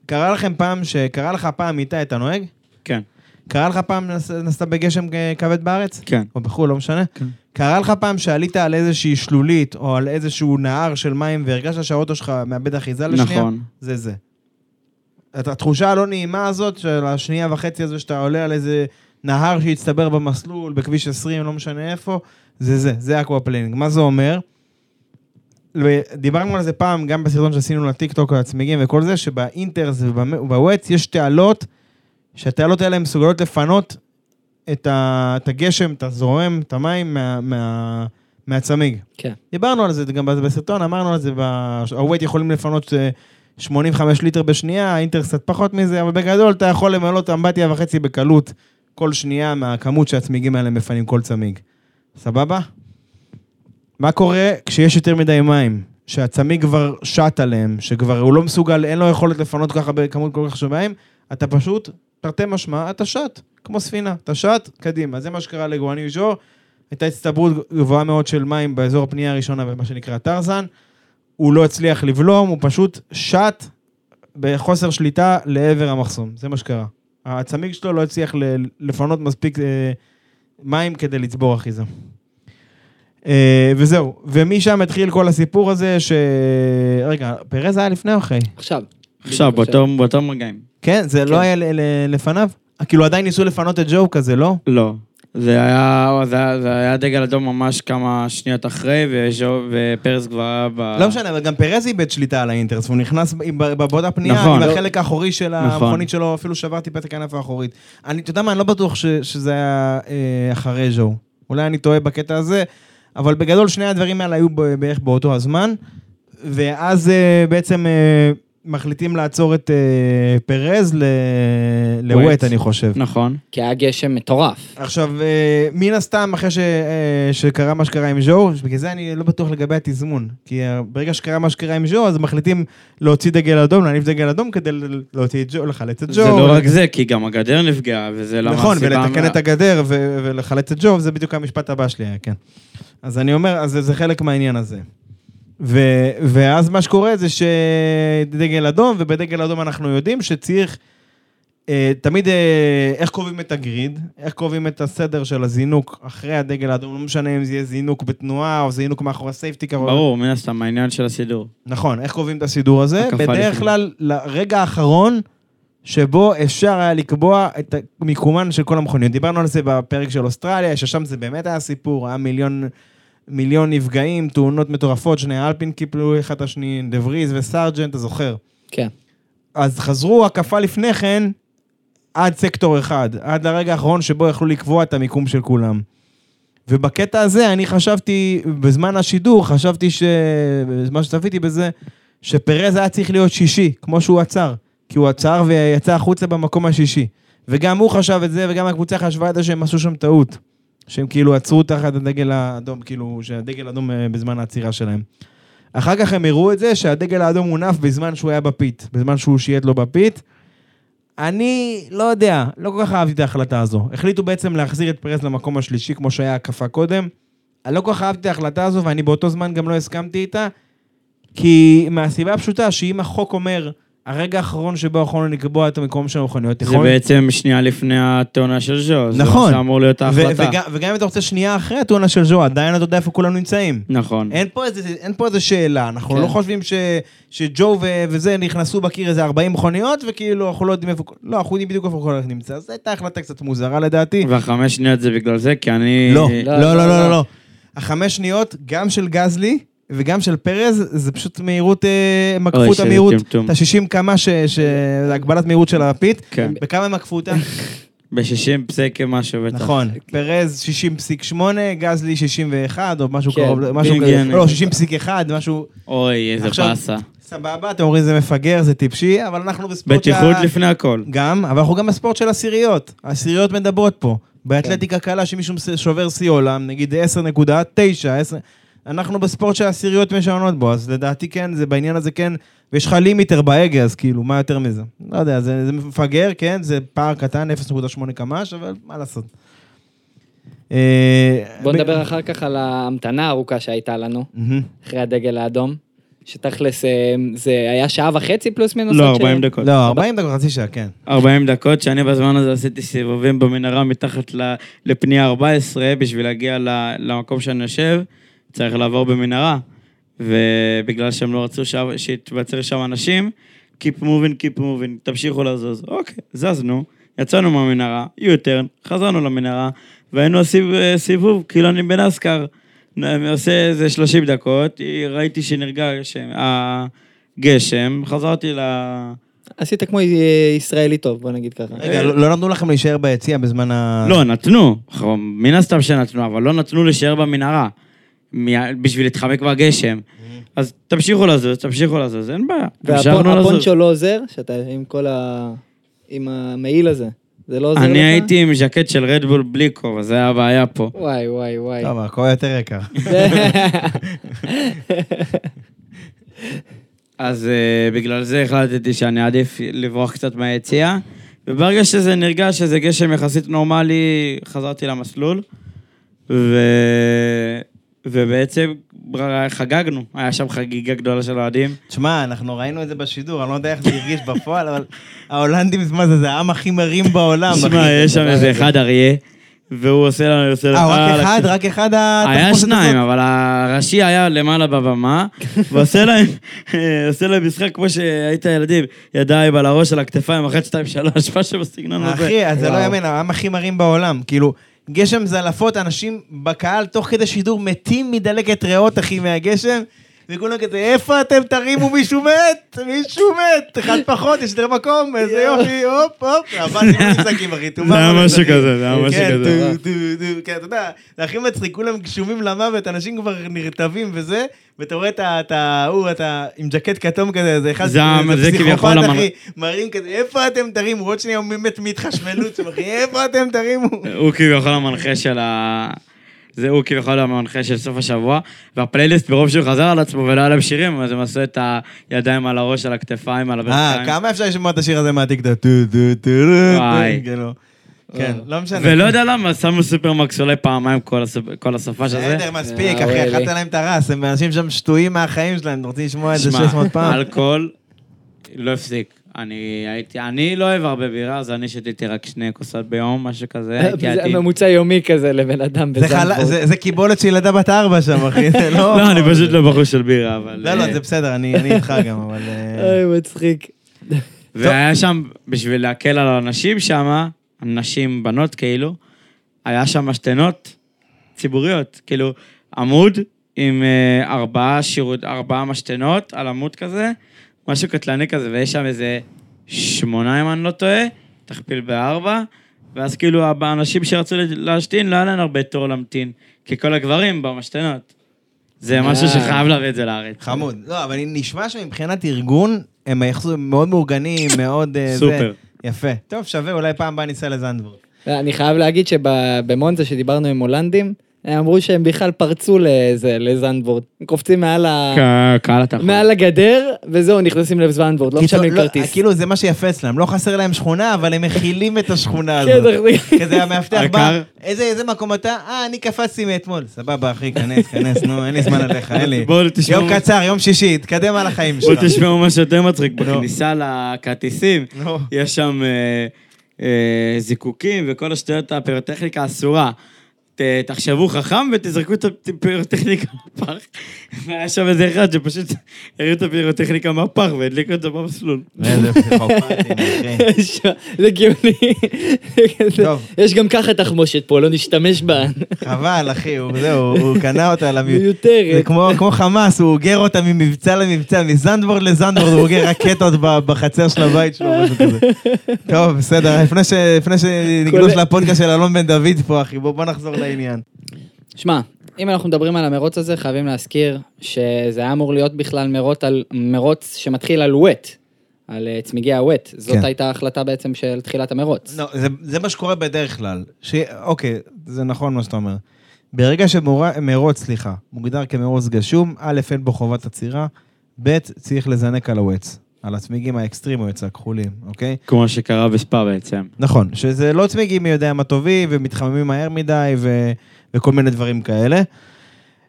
קרה לכם פעם, שקרה לך פעם איתי, אתה נוהג? כן, קרה לך פעם נס- נסעת בגשם אה, כבד בארץ? כן. או בחו"ל, לא משנה. כן. קרה לך פעם שעלית על איזושהי שלולית, או על איזשהו נהר של מים, והרגשת שהאוטו שלך מאבד אחיזה לשנייה? נכון. זה זה. את התחושה הלא נעימה הזאת, של השנייה וחצי הזו, שאתה עולה על איזה נהר שהצטבר במסלול, בכביש 20, לא משנה איפה, זה זה, זה aquaplaning. מה זה אומר? דיברנו על זה פעם, גם בסרטון שעשינו לטיקטוק, על הצמיגים וכל זה, שב inters וב wets יש תעלות, שהתעלות האלה מסוגלות לפנות את, ה, את הגשם, את הזורם, את המים מה, מה, מהצמיג. כן. דיברנו על זה גם בסרטון, אמרנו על זה, ה wet יכולים לפנות אה, 85 ליטר בשנייה, האינטר קצת פחות מזה, אבל בגדול אתה יכול למלאות אמבטיה וחצי בקלות כל שנייה מהכמות שהצמיגים האלה מפנים כל צמיג. סבבה? מה קורה כשיש יותר מדי מים? שהצמיג כבר שט עליהם, שכבר הוא לא מסוגל, אין לו יכולת לפנות ככה בכמות כל כך של מים, אתה פשוט, תרתי משמע, אתה שט, כמו ספינה, אתה שט, קדימה. זה מה שקרה לגואני ז'ו, הייתה הצטברות גבוהה מאוד של מים באזור הפנייה הראשונה, במה שנקרא טרזן. הוא לא הצליח לבלום, הוא פשוט שט בחוסר שליטה לעבר המחסום, זה מה שקרה. הצמיג שלו לא הצליח ל- לפנות מספיק אה, מים כדי לצבור אחיזה. אה, וזהו, ומשם התחיל כל הסיפור הזה ש... רגע, פרז היה לפני או אחרי? עכשיו. עכשיו, באותם רגעים. כן, זה לא כן. היה ל- ל- לפניו? כאילו עדיין ניסו לפנות את ג'ו כזה, לא? לא. זה היה, זה היה, זה היה דגל אדום ממש כמה שניות אחרי, וז'ו, ופרס כבר היה ב... לא משנה, אבל גם פרז איבד שליטה על האינטרס, והוא נכנס עם- בבעודה פנייה, נכון. עם החלק האחורי של נכון. המכונית שלו, אפילו שבר טיפה את הכנף האחורית. אני, אתה יודע מה, אני לא בטוח ש, שזה היה אה, אחרי ז'ו. אולי אני טועה בקטע הזה, אבל בגדול שני הדברים האלה היו בערך באותו הזמן, ואז אה, בעצם אה, מחליטים לעצור את אה, פרז ל- לווט, אני חושב. נכון. כי היה גשם מטורף. עכשיו, אה, מן הסתם, אחרי ש, אה, שקרה מה שקרה עם ז'ו, בגלל זה אני לא בטוח לגבי התזמון. כי אה, ברגע שקרה מה שקרה עם ז'ו, אז מחליטים להוציא דגל אדום, להניף דגל אדום כדי להוציא את ז'ו, לחלץ את ג'ו. זה לא רק זה, כי גם הגדר נפגעה, וזה למה נכון, הסיבה ולתקן מה- את הגדר ו- ולחלץ את ג'ו, זה בדיוק המשפט הבא שלי היה, כן. אז אני אומר, אז זה- זה חלק מהעניין הזה. ו- ואז מה שקורה זה שדגל אדום, ובדגל אדום אנחנו יודעים שצריך אה, תמיד, אה, איך קובעים את הגריד, איך קובעים את הסדר של הזינוק אחרי הדגל האדום, לא משנה אם זה יהיה זינוק בתנועה או זינוק מאחורי הסייפטי קרוב. ברור, מן הסתם, העניין של הסידור. נכון, איך קובעים את הסידור הזה? בדרך. כלל, לרגע האחרון שבו אפשר היה לקבוע את מיקומן של כל המכוניות. דיברנו על זה בפרק של אוסטרליה, ששם זה באמת היה סיפור, היה מיליון, מיליון נפגעים, תאונות מטורפות, שני האלפין קיפלו אחד את השני, דה וריז וסארג'נט, אתה זוכר? כן. אז חזרו הקפה לפני כן עד סקטור אחד, עד לרגע האחרון שבו יכלו לקבוע את המיקום של כולם. ובקטע הזה אני חשבתי, בזמן השידור, חשבתי ש... בזמן שצפיתי בזה, שפרז היה צריך להיות שישי, כמו שהוא עצר. כי הוא עצר ויצא החוצה במקום השישי. וגם הוא חשב את זה, וגם הקבוצה חשבה את זה שהם עשו שם טעות. שהם כאילו עצרו תחת הדגל האדום, כאילו, שהדגל האדום אה, בזמן העצירה שלהם. אחר כך הם הראו את זה שהדגל האדום הונף בזמן שהוא היה בפית, בזמן שהוא שייט לו בפית. אני לא יודע, לא כל כך אהבתי את ההחלטה הזו. החליטו בעצם להחזיר את פרס למקום השלישי, כמו שהיה הקפה קודם. אני לא כל כך אהבתי את ההחלטה הזו, ואני באותו זמן גם לא הסכמתי איתה, כי מהסיבה הפשוטה שאם החוק אומר, הרגע האחרון שבו יכולנו לקבוע את המקום של המכוניות, זה יכול... בעצם שנייה לפני התאונה של ז'ו. נכון. זה אמור להיות ההחלטה. וגם, וגם אם אתה רוצה שנייה אחרי הטונה של ז'ו, עדיין אתה יודע איפה כולנו נמצאים. נכון. אין פה איזה, אין פה איזה שאלה, אנחנו כן. לא חושבים ש, שג'ו ו, וזה נכנסו בקיר איזה 40 מכוניות, וכאילו אנחנו לא יודעים איפה, לא, אנחנו יודעים בדיוק איפה כל אחד נמצא, זו הייתה החלטה קצת מוזרה לדעתי. והחמש שניות זה בגלל זה, כי אני... לא, לא, לא, לא, לא, לא, לא. לא, לא. החמש שניות, גם של גזלי וגם של פרז, זה פשוט מהירות, אה, הם עקפו את המהירות. את ה-60 קמ"ש, ש- ש- זה הגבלת מהירות של הלפיד. כן. בכמה הם עקפו אותה? ב-60 פסק משהו בטח. נכון, פרז 60.8, גזלי 61, או משהו כן, קרוב, משהו כן, כזה, כן. לא, 60.1, משהו... אוי, איזה באסה. סבבה, אתם אומרים זה מפגר, זה טיפשי, אבל אנחנו בספורט בטיחות לפני הכל. גם, אבל אנחנו גם בספורט של עשיריות. העשיריות מדברות פה. באתלטיקה קלה שמישהו שובר שיא עולם, נגיד 10.9, 10... אנחנו בספורט של עשיריות משנות בו, אז לדעתי כן, זה בעניין הזה כן, ויש לך לימיטר בהגה, אז כאילו, מה יותר מזה? לא יודע, זה, זה מפגר, כן, זה פער קטן, 0.8 קמ"ש, אבל מה לעשות. אה, בוא נדבר אחר כך על ההמתנה הארוכה שהייתה לנו. אחרי הדגל האדום. שתכלס אה, זה היה שעה וחצי פלוס מינוס. לא, עד ש- 40 דקות. לא, 40 דקות, חצי שעה, כן. 40 דקות, שאני בזמן הזה עשיתי סיבובים במנהרה מתחת לפנייה 14, בשביל להגיע למקום שאני יושב, צריך לעבור במנהרה. ובגלל שהם לא רצו שיתבצר שם אנשים, Keep moving, keep moving, תמשיכו לזוז. אוקיי, זזנו, יצאנו מהמנהרה, U-turn, חזרנו למנהרה, והיינו עושים סיבוב, כאילו אני בנסקר. עושה איזה 30 דקות, ראיתי שנרגע הגשם, הגשם, חזרתי ל... עשית כמו ישראלי טוב, בוא נגיד ככה. רגע, לא לא נתנו לכם להישאר ביציע בזמן ה... לא, נתנו, מן הסתם שנתנו, אבל לא נתנו להישאר במנהרה, בשביל להתחמק בגשם. אז תמשיכו לזוז, תמשיכו לזוז, אין בעיה. והפונצ'ו לא עוזר, שאתה עם כל ה... עם המעיל הזה. זה לא עוזר לך? אני הייתי עם ז'קט של רדבול בלי כובע, זה היה הבעיה פה. וואי, וואי, וואי. טוב, הכל יותר יקר. אז uh, בגלל זה החלטתי שאני עדיף לברוח קצת מהיציאה, וברגע שזה נרגע שזה גשם יחסית נורמלי, חזרתי למסלול, ו... ובעצם חגגנו, היה שם חגיגה גדולה של אוהדים. תשמע, אנחנו ראינו את זה בשידור, אני לא יודע איך זה הרגיש בפועל, אבל ההולנדים, מה זה, זה העם הכי מרים בעולם. תשמע. יש שם איזה אחד אריה, והוא עושה לנו, עושה לנו... אה, רק על אחד? רק אחד היה התחמושת שניים? אבל הראשי היה למעלה בבמה, ועושה להם, עושה להם משחק כמו שהיית ילדים, ידיים על הראש, על הכתפיים, אחת, שתיים, שלוש, משהו בסגנון הזה. אחי, זה לא. יאמן, העם הכי מרים בעולם. כאילו, גשם זלעפות, אנשים בקהל, תוך כדי שידור, מתים מדלקת ריאות, אחי, מהגשם. וכולם כזה, איפה אתם תרימו, מישהו מת? מישהו מת! אחד פחות, יש יותר מקום, איזה יופי, הופ, הופ. עבדתי במשחקים, אחי, טובה. זה היה משהו. כזה, זה היה משהו כן, כזה. טו, טו, כן, אתה יודע, זה הכי מצחיק, כולם גשומים למוות, אנשים כבר נרטבים וזה, ואתה רואה את ה... את ה- הוא, אתה עם ג'קט כתום כזה, זה אחד, זה זה כביכול פסיכופת, אחי, מראים כזה, איפה אתם תרימו? עוד שנייה הוא מת מהתחשמלות אחי, איפה אתם תרימו? הוא כביכול המנחה של ה... זה הוא כביכול המנחה של סוף השבוע, והפלייליסט ברוב שהוא חזר על עצמו ולא היה להם שירים, אז הם עשו את הידיים על הראש, על הכתפיים, על אה, הברכיים. כמה אפשר לשמוע את השיר הזה מהטיקטוק? טו טו טו וואי. טו, כאילו. כן, לא משנה. ולא יודע למה, שמו סופרמקס אולי פעמיים כל הסופ- כל הסופש הזה. בסדר, מספיק, אה, אחי. אכלת להם את הרס, הם אנשים שם שטויים מהחיים שלהם, רוצים לשמוע את זה שמע, 600 פעם. אלכוהול לא הפסיק. אני הייתי, אני לא אוהב הרבה בירה, אז אני שתיתי רק שני כוסות ביום, משהו כזה. הייתי זה. ממוצע יומי כזה לבן אדם בזנדבורג. זה- קיבולת של ילדה בת ארבע שם, אחי, זה לא... לא, אני פשוט לא בחור של בירה, אבל... לא, לא, אה, זה בסדר, אני אני איתך גם, אבל... אה, אוי, מצחיק. והיה שם, בשביל להקל על האנשים שם, נשים, בנות כאילו, היה שם משתנות ציבוריות. כאילו, עמוד עם אה, ארבעה שירות, ארבעה משתנות על עמוד כזה, משהו קטלני כזה, ויש שם איזה שמונה, אם אני לא טועה, תכפיל בארבע, ואז כאילו האנשים שרצו להשתין, לא היה להם הרבה תור להמתין, כי כל הגברים במשתנות. זה משהו אה. שחייב להביא את זה לארץ. חמוד. לא, אבל נשמע שמבחינת ארגון, הם היחסו מאוד מאורגנים, מאוד... אה, זה. סופר. יפה. טוב, שווה, אולי פעם הבאה ניסע לזנדבורג. אני חייב להגיד שבמונזה שדיברנו עם הולנדים, הם אמרו שהם בכלל פרצו לזה, לזנדבורד. הם קופצים מעל ה... קהל התחרות. מעל הגדר, וזהו, נכנסים לזנדבורד, לא משלמים לא, כרטיס. כאילו זה מה שיפה אצלם, לא חסר להם שכונה, אבל הם מכילים את השכונה כן, הזאת. כזה המאבטח בא, איזה איזה מקום אתה? אה, אני קפצתי מאתמול. סבבה, אחי, כנס, כנס, נו, אין לי זמן עליך, אין לי. בואו תשמעו. יום קצר, יום שישי, תתקדם על החיים בואו שלך. תשמעו משהו יותר מצחיק. בכניסה לכרטיסים, נו. יש שם אה, אה, זיקוקים וכל השטויות הפירוטכניקה אסורה. ת- תחשבו חכם ותזרקו את הפירוטכניקה לפח. והיה שם איזה אחד שפשוט הריאו את הפירוטכניקה מהפח והדליקו את זה במסלול. איזה פסיכופטים, אחי. זה גאוני. יש גם ככה תחמושת פה, לא נשתמש בה. חבל, אחי, זהו, הוא קנה אותה למ... זה מיותרת. כמו כמו חמאס, הוא אוגר אותה ממבצע למבצע, מזנדבורד לזנדבורד, הוא אוגר רקטות בחצר של הבית שלו, משהו כזה. טוב, בסדר, לפני שנגלוש לפודקאסט של אלון בן דוד פה, אחי, בוא נחזור לעניין. שמע, אם אנחנו מדברים על המרוץ הזה, חייבים להזכיר שזה היה אמור להיות בכלל מרוץ, על, מרוץ שמתחיל על ווט, על אה, צמיגי ה wet. זאת כן. הייתה ההחלטה בעצם של תחילת המרוץ. לא, זה, זה מה שקורה בדרך כלל. ש... אוקיי, זה נכון מה שאתה אומר. ברגע שמרוץ, סליחה, מוגדר כמרוץ גשום, א', אין בו חובת עצירה, ב', צריך לזנק על ה wets, על הצמיגים ה extreme wets הכחולים, אוקיי? כמו שקרה בספא בעצם. נכון, שזה לא צמיגים מי יודע מה טובים ומתחממים מהר מדי ו... וכל מיני דברים כאלה.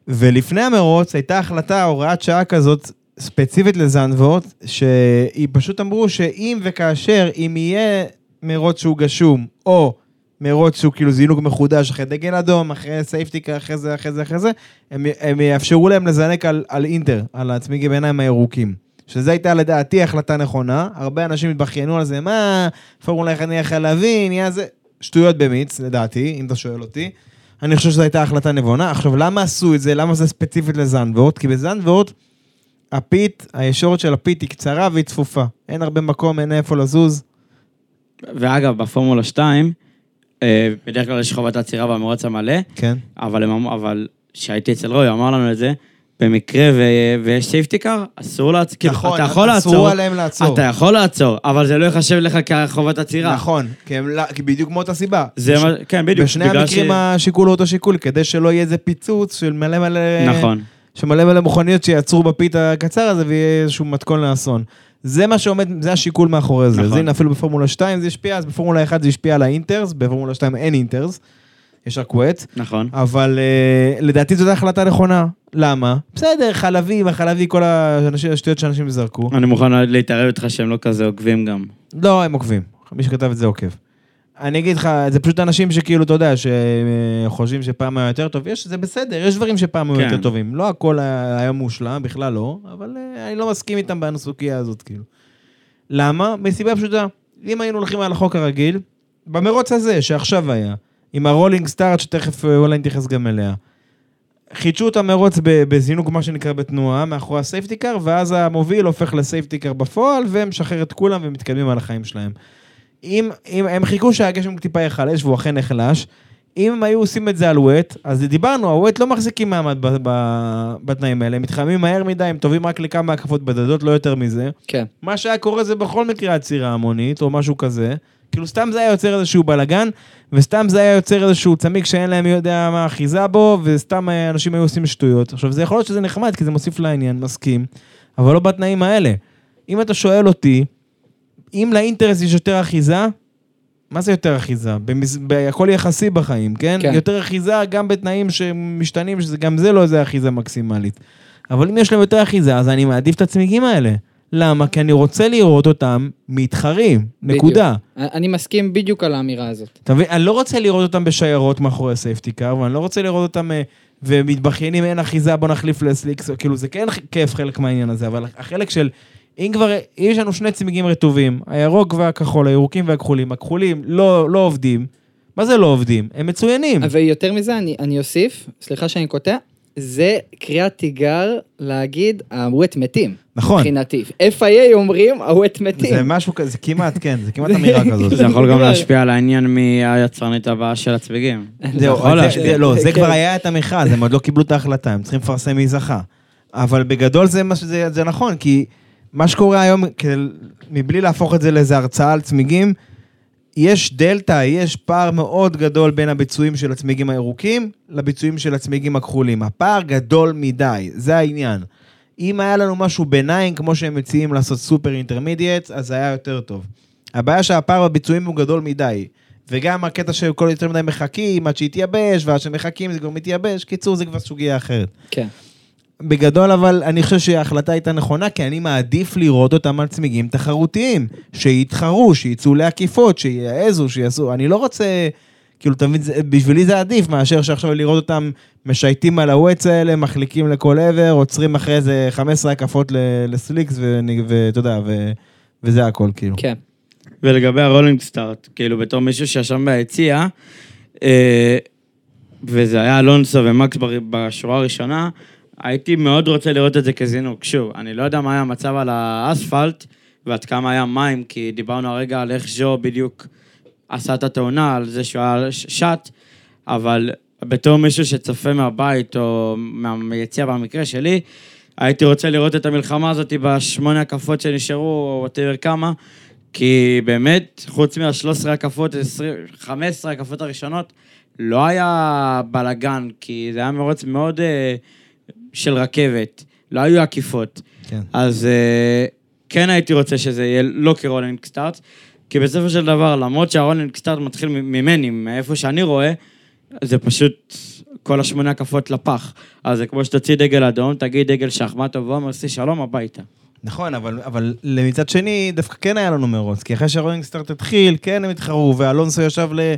ולפני המרוץ הייתה החלטה, הוראת שעה כזאת, ספציפית לזנבורט, שהיא פשוט אמרו שאם וכאשר, אם יהיה מרוץ שהוא גשום, או מרוץ שהוא כאילו זינוק מחודש אחרי דגל אדום, אחרי סייפטיקה, אחרי זה, אחרי זה, אחרי זה, הם, הם יאפשרו להם לזנק על, על אינטר, על הצמיגי ביניים הירוקים. שזו הייתה לדעתי החלטה נכונה, הרבה אנשים התבכיינו על זה, מה, פורמולה 1 נהיה חלבי, נהיה זה, שטויות במיץ, לדעתי, אם אתה שואל אותי. אני חושב שזו הייתה החלטה נבונה. עכשיו, למה עשו את זה? למה זה ספציפית לזנבורט? כי בזנבורט, הפית, הישורת של הפית היא קצרה והיא צפופה. אין הרבה מקום, אין איפה לזוז. ואגב, בפורמולה 2, אה, בדרך כלל יש חובת עצירה במרוץ המלא, כן. אבל אבל כשהייתי אצל רוי, הוא אמר לנו את זה, במקרה ו- ויש סייפטי קאר, אסור לעצור, כאילו, נכון, אתה יכול אסרו לעצור, עליהם לעצור. אתה יכול לעצור, אבל זה לא ייחשב לך כחובת עצירה. נכון, כי הם לא- כי בדיוק מאותה סיבה. זה מה, כן, בדיוק. בשני המקרים השיקול הוא אותו שיקול, כדי שלא יהיה איזה פיצוץ של מלא מלא... נכון. שמלא מלא מכוניות שיעצרו בפית הקצר הזה ויהיה איזשהו מתכון לאסון. זה מה שעומד, זה השיקול מאחורי זה. נכון. אז הנה, אפילו בפורמולה 2 זה השפיע, אז בפורמולה 1 זה השפיע על האינטרס, בפורמולה 2 אין אינטרס, יש רק ווט, נכון. אבל uh, לדעתי זאת החלטה נכונה. למה? בסדר, חלבי, החלבי, כל האנשים- השטויות שאנשים זרקו. אני מוכן להתערב איתך שהם לא כזה עוקבים גם. לא, הם עוקבים. מי שכתב את זה עוקב. אני אגיד לך, זה פשוט אנשים שכאילו, אתה יודע, שחושבים שפעם היה יותר טוב. יש, זה בסדר, יש דברים שפעם היו כן. יותר טובים. לא הכל היה מושלם, בכלל לא, אבל אה, אני לא מסכים איתם בסוגיה הזאת, כאילו. למה? מסיבה פשוטה. אם היינו הולכים על החוק הרגיל, במרוץ הזה, שעכשיו היה, עם ה rolling start, שתכף אה, אולי נתייחס גם אליה, חידשו את המרוץ בזינוק, מה שנקרא, בתנועה, מאחורי ה safety car, ואז המוביל הופך ל safety car בפועל, ומשחרר את כולם ומתקדמים על החיים שלהם. אם, אם הם חיכו שהגשם טיפה ייחלש, והוא אכן נחלש, אם הם היו עושים את זה על wet, אז דיברנו, ה wet לא מחזיקים מעמד ב, ב, בתנאים האלה, הם מתחממים מהר מדי, הם טובים רק לכמה הקפות בדדות, לא יותר מזה. כן. מה שהיה קורה זה בכל מקרה עצירה המונית, או משהו כזה. כאילו סתם זה היה יוצר איזשהו בלאגן, וסתם זה היה יוצר איזשהו צמיג שאין להם יודע מה אחיזה בו, וסתם אה, אנשים היו עושים שטויות. עכשיו, זה יכול להיות שזה נחמד, כי זה מוסיף לעניין, מסכים, אבל לא בתנאים האלה. אם אתה שואל אותי, אם לאינטרס יש יותר אחיזה, מה זה יותר אחיזה? במס... ב... הכל יחסי בחיים, כן? כן. כן? יותר אחיזה גם בתנאים שמשתנים, שגם זה לא איזה אחיזה מקסימלית. אבל אם יש להם יותר אחיזה, אז אני מעדיף את הצמיגים האלה. למה? כי אני רוצה לראות אותם מתחרים, בדיוק. נקודה. אני מסכים בדיוק על האמירה הזאת. אתה מבין? אני לא רוצה לראות אותם בשיירות מאחורי הסייפטי קאר, ואני לא רוצה לראות אותם אה, ומתבכיינים, אין אחיזה, בוא נחליף לסליקס, כאילו זה כן כיף חלק מהעניין הזה, אבל החלק של, אם כבר, יש לנו שני צמיגים רטובים, הירוק והכחול, הירוקים והכחולים, הכחולים לא, לא עובדים, מה זה לא עובדים? הם מצוינים. ויותר מזה, אני, אני אוסיף, סליחה שאני קוטע, זה קריאת תיגר להגיד, הווט מתים. נכון. מבחינתי. FIA אומרים, הווט מתים. זה משהו כזה, זה כמעט, כן, זה כמעט אמירה כזאת. זה יכול גם להשפיע על העניין מהיצרנית הבאה של הצמיגים. לא, זה כן. כבר היה את המכרז, הם עוד לא קיבלו את ההחלטה, הם צריכים לפרסם מי זכה. אבל בגדול זה מה שזה זה נכון, כי מה שקורה היום, מבלי להפוך את זה לאיזה הרצאה על צמיגים, יש דלתא, יש פער מאוד גדול בין הביצועים של הצמיגים הירוקים לביצועים של הצמיגים הכחולים. הפער גדול מדי, זה העניין. אם היה לנו משהו ביניים, כמו שהם מציעים לעשות סופר אינטרמידיאט, אז זה היה יותר טוב. הבעיה שהפער בביצועים הוא גדול מדי. וגם הקטע שכל יותר מדי מחכים עד שיתייבש, ועד שמחכים זה כבר מתייבש, קיצור זה כבר סוגיה אחרת. כן. בגדול אבל אני חושב שההחלטה הייתה נכונה, כי אני מעדיף לראות אותם על צמיגים תחרותיים, שיתחרו, שיצאו לעקיפות, שיעזו, שיעשו, אני לא רוצה, כאילו, אתה מבין, זה- בשבילי זה עדיף מאשר שעכשיו לראות אותם משייטים על הוואטס האלה, מחליקים לכל עבר, עוצרים אחרי איזה 15 הקפות ל- לסליקס, ואתה יודע, ו- וזה הכל, כאילו. כן. ולגבי הרולינג סטארט, כאילו בתור מישהו שישב ביציע, אה, וזה היה אלונסו ומקס בשורה הראשונה, הייתי מאוד רוצה לראות את זה כזינוק. שוב, אני לא יודע מה היה המצב על האספלט, ועד כמה היה מים, כי דיברנו הרגע על איך ז'ו בדיוק עשה את התאונה, על זה שהוא היה שט, אבל בתור מישהו שצופה מהבית, או מהיציע במקרה שלי, הייתי רוצה לראות את המלחמה הזאת בשמונה הקפות שנשארו, או whatever כמה, כי באמת, חוץ מה-13 הקפות, 20, 15 הקפות הראשונות, לא היה בלאגן, כי זה היה מרוץ מאוד אה, של רכבת, לא היו עקיפות. כן. אז אה, כן הייתי רוצה שזה יהיה לא כ rolling start, כי בסופו של דבר, למרות שה rolling start מתחיל ממני, מאיפה שאני רואה, זה פשוט כל השמונה הקפות לפח. אז זה כמו שתוציא דגל אדום, תגיד דגל שחמט, תבוא, merci שלום הביתה. נכון, אבל, אבל מצד שני, דווקא כן היה לנו מרוץ, כי אחרי שה rolling start התחיל, כן הם התחרו, ואלונסו ישב ל,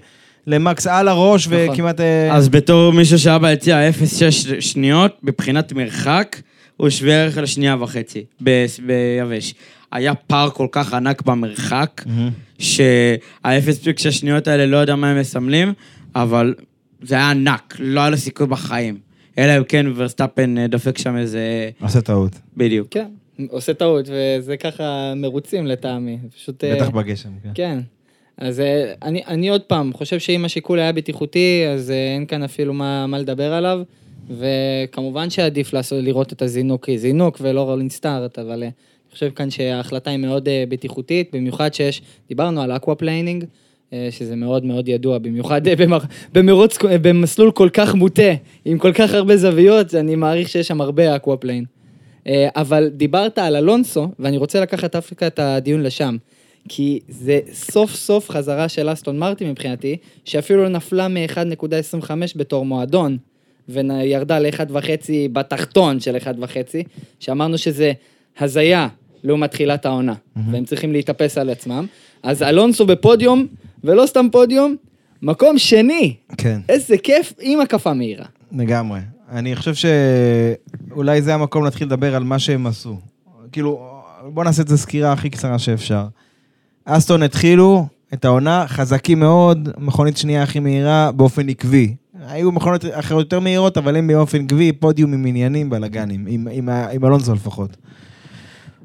למקס על הראש, נכון. וכמעט... אה, אז בתור מישהו שהיה ביציע 0.6 שניות, מבחינת מרחק, הוא שווה ערך לשנייה וחצי ב- ביבש. היה פער כל כך ענק במרחק, מהמם. שה-0.6 שניות האלה לא יודע מה הם מסמלים, אבל זה היה ענק, לא היה לו סיכוי בחיים. אלא אם כן ורסטאפן אה, דופק שם איזה... עושה טעות, בדיוק. כן. עושה טעות, וזה ככה מרוצים לטעמי. פשוט... אה, בטח בגשם, כן. כן. אז אה, אני, אני עוד פעם חושב שאם השיקול היה בטיחותי, אז אה, אין כאן אפילו מה, מה לדבר עליו. וכמובן שעדיף לעשות, לראות את הזינוק כזינוק ולא rolling start, אבל אה, אני חושב כאן שההחלטה היא מאוד בטיחותית, במיוחד שיש, דיברנו על aquaplaning, שזה מאוד מאוד ידוע, במיוחד במר, במרוץ, במסלול כל כך מוטה, עם כל כך הרבה זוויות, אני מעריך שיש שם הרבה aquaplane. אה, אבל דיברת על אלונסו, ואני רוצה לקחת דווקא את הדיון לשם. כי זה סוף סוף חזרה של אסטון מרטין מבחינתי, שאפילו לא נפלה מ-1.25 בתור מועדון, וירדה ל-1.5 בתחתון של 1.5, שאמרנו שזה הזיה לעומת תחילת העונה, והם צריכים להתאפס על עצמם. אז אלונסו בפודיום, ולא סתם פודיום, מקום שני. כן, איזה כיף עם הקפה מהירה. לגמרי. אני חושב שאולי זה המקום להתחיל לדבר על מה שהם עשו. כאילו, בוא נעשה את זה סקירה הכי קצרה שאפשר. אסטון התחילו את העונה חזקים מאוד, מכונית שנייה הכי מהירה באופן עקבי. היו מכונות אחרות יותר מהירות, אבל הם באופן עקבי, פודיום עם עניינים, בלאגנים, עם, עם, ה- עם אלונסו לפחות.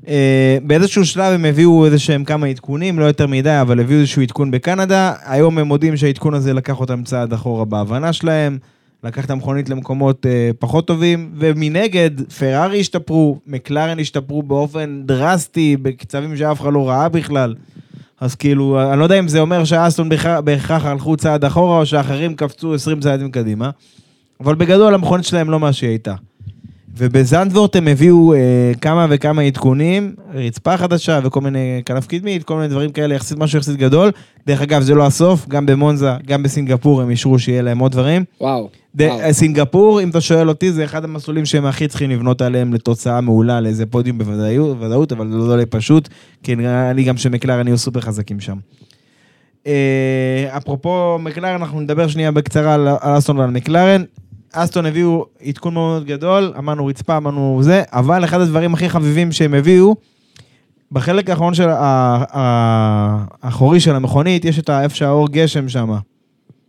אה, באיזשהו שלב הם הביאו איזה שהם כמה עדכונים, לא יותר מדי, אבל הביאו איזשהו עדכון בקנדה. היום הם מודים שהעדכון הזה לקח אותם צעד אחורה בהבנה שלהם, לקח את המכונית למקומות אה, פחות טובים, ומנגד, פרארי השתפרו, מקלרן השתפרו באופן דרסטי, בקצבים שאף אחד לא ראה בכלל. אז כאילו, אני לא יודע אם זה אומר שאסטון בהכרח- הלכו צעד אחורה, או שאחרים קפצו 20 צעדים קדימה, אבל בגדול המכונית שלהם לא מה שהיא הייתה. ובזנדוורט הם הביאו אה, כמה וכמה עדכונים, רצפה חדשה וכל מיני כנף קדמית, כל מיני דברים כאלה, יחסית משהו יחסית גדול. דרך אגב, זה לא הסוף, גם במונזה, גם בסינגפור הם אישרו שיהיה להם עוד דברים. וואו. ד- וואו. סינגפור, אם אתה שואל אותי, זה אחד המסלולים שהם הכי צריכים לבנות עליהם לתוצאה מעולה, לאיזה פודיום בוודאות, בוודאות, אבל זה לא יהיה פשוט, כי לי גם שמקלרן יהיו סופר חזקים שם. אה, אפרופו מקלרן, אנחנו נדבר שנייה בקצרה על, אסטון ועל מקלרן. אסטון הביאו עדכון מאוד גדול, אמרנו רצפה, אמרנו זה, אבל אחד הדברים הכי חביבים שהם הביאו, בחלק האחרון של האחורי של המכונית, יש את איפה שהאור גשם שם.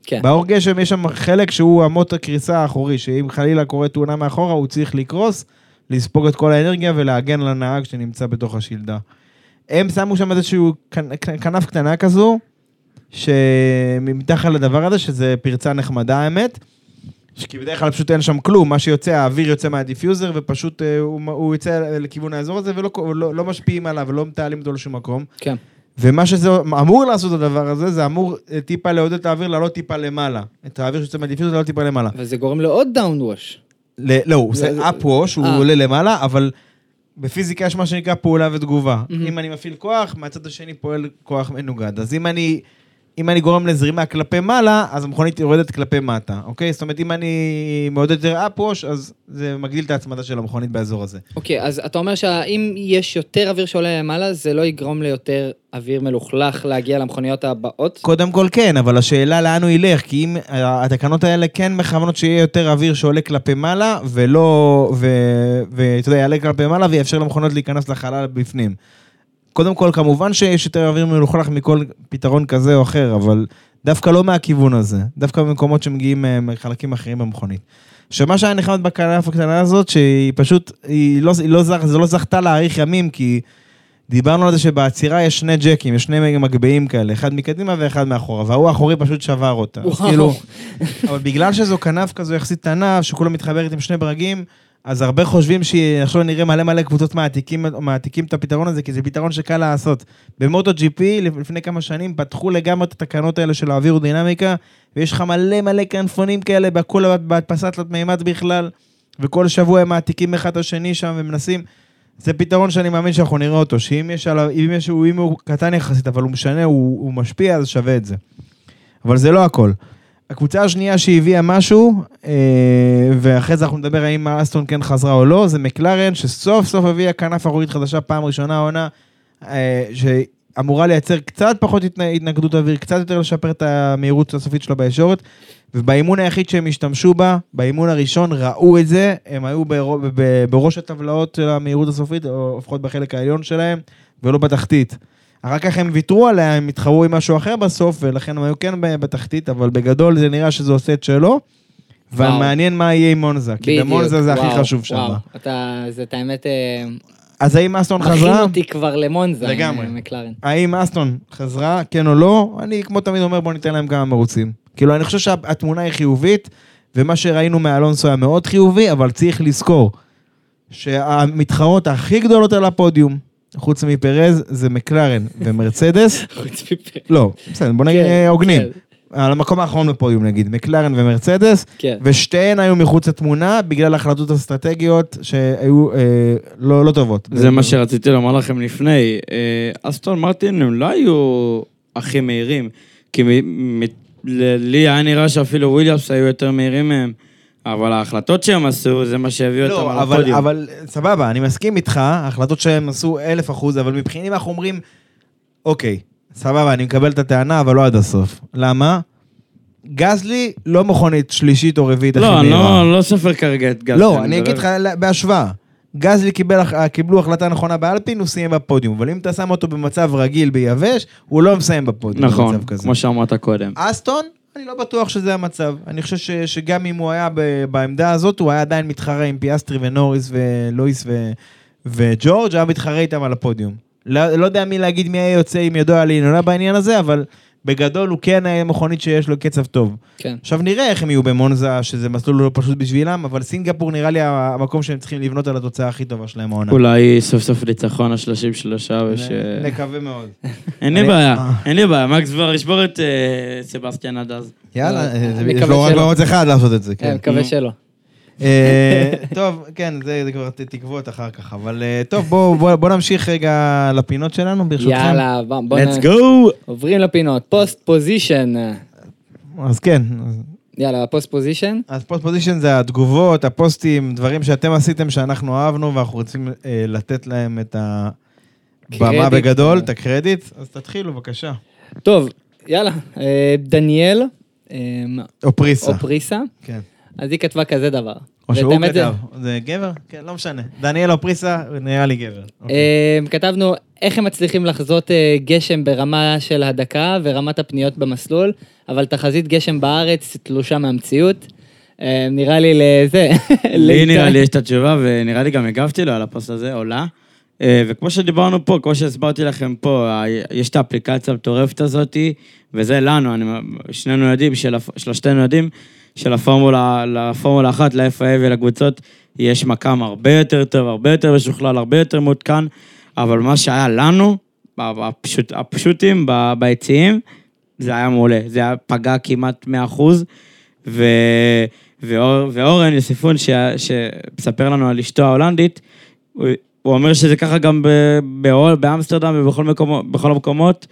כן. באור גשם יש שם חלק שהוא אמות הקריסה האחורי, שאם חלילה קורה תאונה מאחורה, הוא צריך לקרוס, לספוג את כל האנרגיה ולהגן על הנהג שנמצא בתוך השלדה. הם שמו שם איזשהו כנ- כנף קטנה כזו, שמתחת לדבר הזה, שזה פרצה נחמדה האמת, כי בדרך כלל פשוט אין שם כלום, מה שיוצא, האוויר יוצא מה diffuser, ופשוט אה, הוא, הוא יוצא לכיוון האזור הזה, ולא לא, לא משפיעים עליו ולא מתעלים אותו לשום מקום. כן. ומה שזה אמור לעשות הדבר הזה, זה אמור אה, טיפה לעודד את האוויר לעלות טיפה למעלה. את האוויר שיוצא מה diffuser לעלות טיפה למעלה. וזה גורם לעוד downwash. ל- לא, הוא עושה אפ-ווש, הוא אה. עולה למעלה, אבל בפיזיקה יש מה שנקרא פעולה ותגובה. מהמם. אם אני מפעיל כוח, מהצד השני פועל כוח מנוגד. אז אם אני... אם אני גורם לזרימה כלפי מעלה, אז המכונית יורדת כלפי מטה, אוקיי? זאת אומרת, אם אני מעודד יותר אפ-ווש, אז זה מגדיל את ההצמדה של המכונית באזור הזה. אוקיי, אז אתה אומר שאם יש יותר אוויר שעולה למעלה, זה לא יגרום ליותר אוויר מלוכלך להגיע למכוניות הבאות? קודם כל כן, אבל השאלה לאן הוא ילך, כי אם התקנות האלה כן מכוונות שיהיה יותר אוויר שעולה כלפי מעלה, ולא, ואתה יודע, יעלה כלפי מעלה ויאפשר למכונות להיכנס לחלל בפנים. קודם כל, כמובן שיש יותר אוויר מלוכלך מכל פתרון כזה או אחר, אבל דווקא לא מהכיוון הזה, דווקא במקומות שמגיעים אה, מחלקים אחרים במכונית. שמה שהיה נחמד בכנף הקטנה הזאת, שהיא פשוט, היא לא, היא לא, זכ, זה לא זכתה להאריך ימים, כי דיברנו על זה שבעצירה יש שני ג'קים, יש שני מגביהים כאלה, אחד מקדימה ואחד מאחורה, וההוא האחורי פשוט שבר אותה. וואו. כאילו, אבל בגלל שזו כנף כזו יחסית קטנה, שכולה מתחברת עם שני ברגים, אז הרבה חושבים שעכשיו נראה מלא מלא קבוצות מעתיקים, מעתיקים את הפתרון הזה, כי זה פתרון שקל לעשות. במוטו GP, לפני כמה שנים, פתחו לגמרי את התקנות האלה של האווירודינמיקה, ויש לך מלא מלא כנפונים כאלה, בכל בהדפסת תלת מימד בכלל, וכל שבוע הם מעתיקים אחד את השני שם ומנסים. זה פתרון שאני מאמין שאנחנו נראה אותו, שאם יש עליו, אם יש, אם הוא קטן יחסית, אבל הוא משנה, הוא, הוא משפיע, אז שווה את זה. אבל זה לא הכל. הקבוצה השנייה שהביאה משהו, אה, ואחרי זה אנחנו נדבר האם אסטון כן חזרה או לא, זה מקלרן, שסוף סוף הביאה כנף אחורית חדשה פעם ראשונה העונה, אה, שאמורה לייצר קצת פחות התנ- התנגדות אוויר, קצת יותר לשפר את המהירות הסופית שלו בישורת, ובאימון היחיד שהם השתמשו בה, באימון הראשון ראו את זה, הם היו בראש הטבלאות של המהירות הסופית, או לפחות בחלק העליון שלהם, ולא בתחתית. אחר כך הם ויתרו עליה, הם התחרו עם משהו אחר בסוף, ולכן הם היו כן בתחתית, אבל בגדול זה נראה שזה עושה את שלו. ומעניין מה יהיה עם מונזה, כי במונזה זה הכי חשוב שם. וואו, אתה, זה את האמת, אה, אז האם אסטון מכין חזרה? אותי כבר למונזה, לגמרי. אה, מקלרן. האם אסטון חזרה, כן או לא? אני כמו תמיד אומר, בוא ניתן להם כמה מרוצים. כאילו, אני חושב שהתמונה היא חיובית, ומה שראינו מאלונסו היה מאוד חיובי, אבל צריך לזכור שהמתחרות הכי גדולות על הפודיום, חוץ מפרז, זה מקלרן ומרצדס. חוץ מפה. לא, בסדר, בוא נגיד כן, אה, הוגנים. כן. על המקום האחרון בפודיום נגיד, מקלרן ומרצדס, כן. ושתיהן היו מחוץ לתמונה בגלל החלטות אסטרטגיות שהיו אה, לא, לא טובות. זה מה שרציתי לומר לכם לפני. אה, אסטון מרטין הם לא היו הכי מהירים, כי מ- מ- ל- לי היה נראה שאפילו וויליאמס היו יותר מהירים מהם, אבל ההחלטות שהם עשו זה מה שהביא אותם לא, על אבל, הפודיום. אבל סבבה, אני מסכים איתך, ההחלטות שהם עשו אלף אחוז, אבל מבחינים אנחנו אומרים, אוקיי, סבבה, אני מקבל את הטענה, אבל לא עד הסוף. למה? גזלי לא מכונית שלישית או רביעית הכי לא, אני מהירה. לא, לא סופר כרגע את גז. לא, אני אגיד לך בהשוואה. גזלי קיבל, קיבלו החלטה נכונה באלפין, הוא סיים בפודיום. אבל אם אתה שם אותו במצב רגיל ביבש, הוא לא מסיים בפודיום נכון, במצב כזה. כמו שאמרת קודם. אסטון, אני לא בטוח שזה המצב. אני חושב ש, שגם אם הוא היה ב, בעמדה הזאת, הוא היה עדיין מתחרה עם פיאסטרי ונוריס ולואיס ו, וג'ורג', היה מתחרה איתם על הפודיום. לא, לא יודע מי להגיד מי היה יוצא עם ידו על העליונה בעניין הזה, אבל בגדול הוא כן היה מכונית שיש לו קצב טוב. כן. עכשיו נראה איך הם יהיו במונזה, שזה מסלול לא פשוט בשבילם, אבל סינגפור נראה לי המקום שהם צריכים לבנות על התוצאה הכי טובה שלהם העונה. אולי סוף סוף ניצחון ה-33 וש... נקווה מאוד. אין לי אני- בעיה, אה. אין לי בעיה, מקס כבר ישבור את אה, סבסטיאן עד אז. יאללה, אה, יש לו רק. בערוץ אחד לעשות את זה, כן. מקווה. שלא. אה, טוב, כן, זה זה כבר תקוות אחר כך, אבל אה, טוב, בואו בוא, בוא נמשיך רגע לפינות שלנו, ברשותכם. יאללה, בוא בוא let's נ- go! עוברים לפינות. Post Position. אז כן, יאללה, Post Position. אז Post Position זה התגובות, הפוסטים, דברים שאתם עשיתם שאנחנו אהבנו, ואנחנו רוצים אה, לתת להם את הבמה. בגדול, את הקרדיט. אז תתחילו, בבקשה. טוב, יאללה. אה, דניאל, אה, או פריסה. או פריסה, כן. אז היא כתבה כזה דבר. או שהוא האמת זה- כתב. זה גבר? כן, לא משנה. דניאל או פריסה, נראה לי גבר. אוקיי. אה, כתבנו איך הם מצליחים לחזות אה, גשם ברמה של הדקה ורמת הפניות במסלול, אבל תחזית גשם בארץ תלושה מהמציאות. אה, נראה לי לזה. לי נראה לי יש את התשובה, ונראה לי גם הגבתי לו על הפוסט הזה, עולה. אה, וכמו שדיברנו פה, כמו שהסברתי לכם פה, יש את האפליקציה המטורפת הזאתי, וזה לנו, אני, שנינו יודעים, של, שלושתנו יודעים, שלפורמולה, לפורמולה אחת, ל-FIA ולקבוצות, יש מקם הרבה יותר טוב, הרבה יותר משוכלל, הרבה יותר מעודכן, אבל מה שהיה לנו, הפשוט, הפשוטים ביציעים, זה היה מעולה. זה היה פגע כמעט 100%. ו... ואור, ואורן יוסיפון, ש... שמספר לנו על אשתו ההולנדית, הוא, הוא אומר שזה ככה גם ב... באול, באמסטרדם ובכל מקומות, בכל המקומות,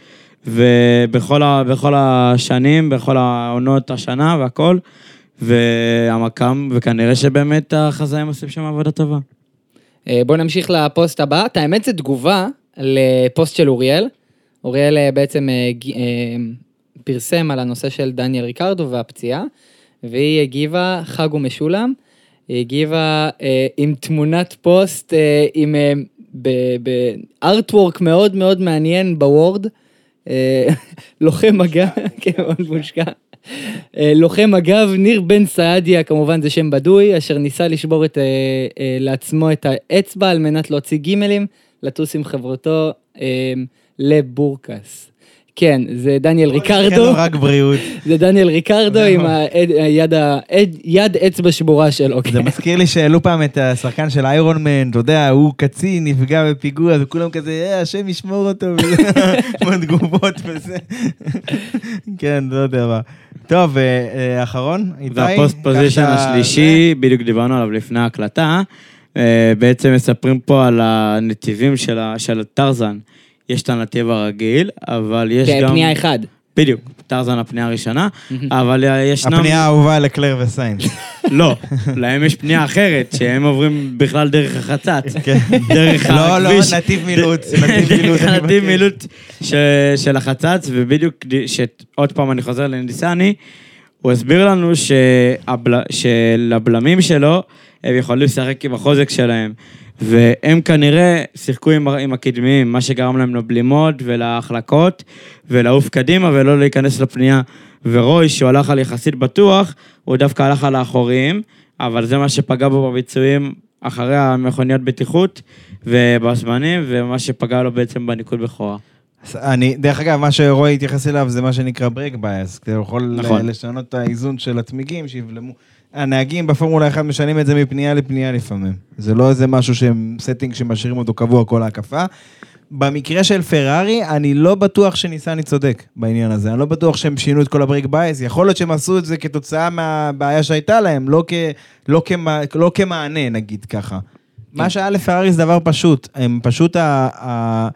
ובכל ה... בכל השנים, בכל העונות השנה והכל, והמקם, וכנראה שבאמת החזאים עושים שם עבודה טובה. אה, בואו נמשיך לפוסט הבא. את האמת, זו תגובה לפוסט של אוריאל. אוריאל אה, בעצם אה, פרסם על הנושא של דניאל ריקרדו והפציעה, והיא הגיבה, חג ומשולם, היא הגיבה אה, עם תמונת פוסט, אה, עם אה, בארטוורק מאוד מאוד מעניין בוורד, אה, לוחם מג"ב, כן, מאוד מושקע. אה, לוחם מג"ב, ניר בן סעדיה, כמובן זה שם בדוי, אשר ניסה לשבור את, אה, אה, לעצמו את האצבע על מנת להוציא גימלים, לטוס עם חברותו אה, לבורקס. כן, זה דניאל ריקרדו, כן, רק בריאות. זה דניאל ריקרדו עם היד, אצבע שבורה שלו. זה כן. מזכיר לי שהעלו פעם את השחקן של איירון מן, אתה יודע, הוא קצין, נפגע בפיגוע, וכולם כזה, אה, השם ישמור אותו, וזה, בתגובות וזה. כן, לא יודע מה. טוב, אה, אה, אחרון, איתי? והפוסט פוזיישן השלישי, בדיוק דיברנו עליו לפני ההקלטה, אה, בעצם מספרים פה על הנתיבים של טרזן. יש את הנתיב הרגיל, אבל יש כן, גם... פנייה אחד. בדיוק, טרזן הפנייה הראשונה, אבל אה, ישנם... הפנייה האהובה לקלר וסיינס. לא, להם יש פנייה אחרת, שהם עוברים בכלל דרך החצץ. כן. דרך לא, לא, הכביש. נתיב מילוט, נתיב מילוט, ש- של החצץ, ובדיוק, שעוד פעם אני חוזר לניסני, הוא הסביר לנו שלבלמים שלו, הם יכולים לשחק עם החוזק שלהם. והם כנראה שיחקו עם, עם הקדמיים, מה שגרם להם לבלימות ולהחלקות, ולעוף קדימה ולא להיכנס לפנייה. ורוי, שהוא הלך על יחסית בטוח, הוא דווקא הלך על האחוריים, אבל זה מה שפגע בו בביצועים אחרי המכוניות בטיחות ובזמנים, ומה שפגע לו בעצם בניקוד בכורה. אני, דרך אגב, מה שרועי התייחס אליו זה מה שנקרא ברק בייס. אתה יכול נכון. לשנות את האיזון של הצמיגים, שיבלמו. הנהגים בפורמולה 1 משנים את זה מפנייה לפנייה לפעמים. זה לא איזה משהו שהם setting שמשאירים אותו קבוע כל ההקפה. במקרה של פרארי, אני לא בטוח שניסני צודק בעניין הזה. אני לא בטוח שהם שינו את כל ה brake bias. יכול להיות שהם עשו את זה כתוצאה מהבעיה שהייתה להם, לא, כ, לא, כמה, לא כמענה, נגיד ככה. מה שהיה לפרארי זה דבר פשוט. הם פשוט ה... ה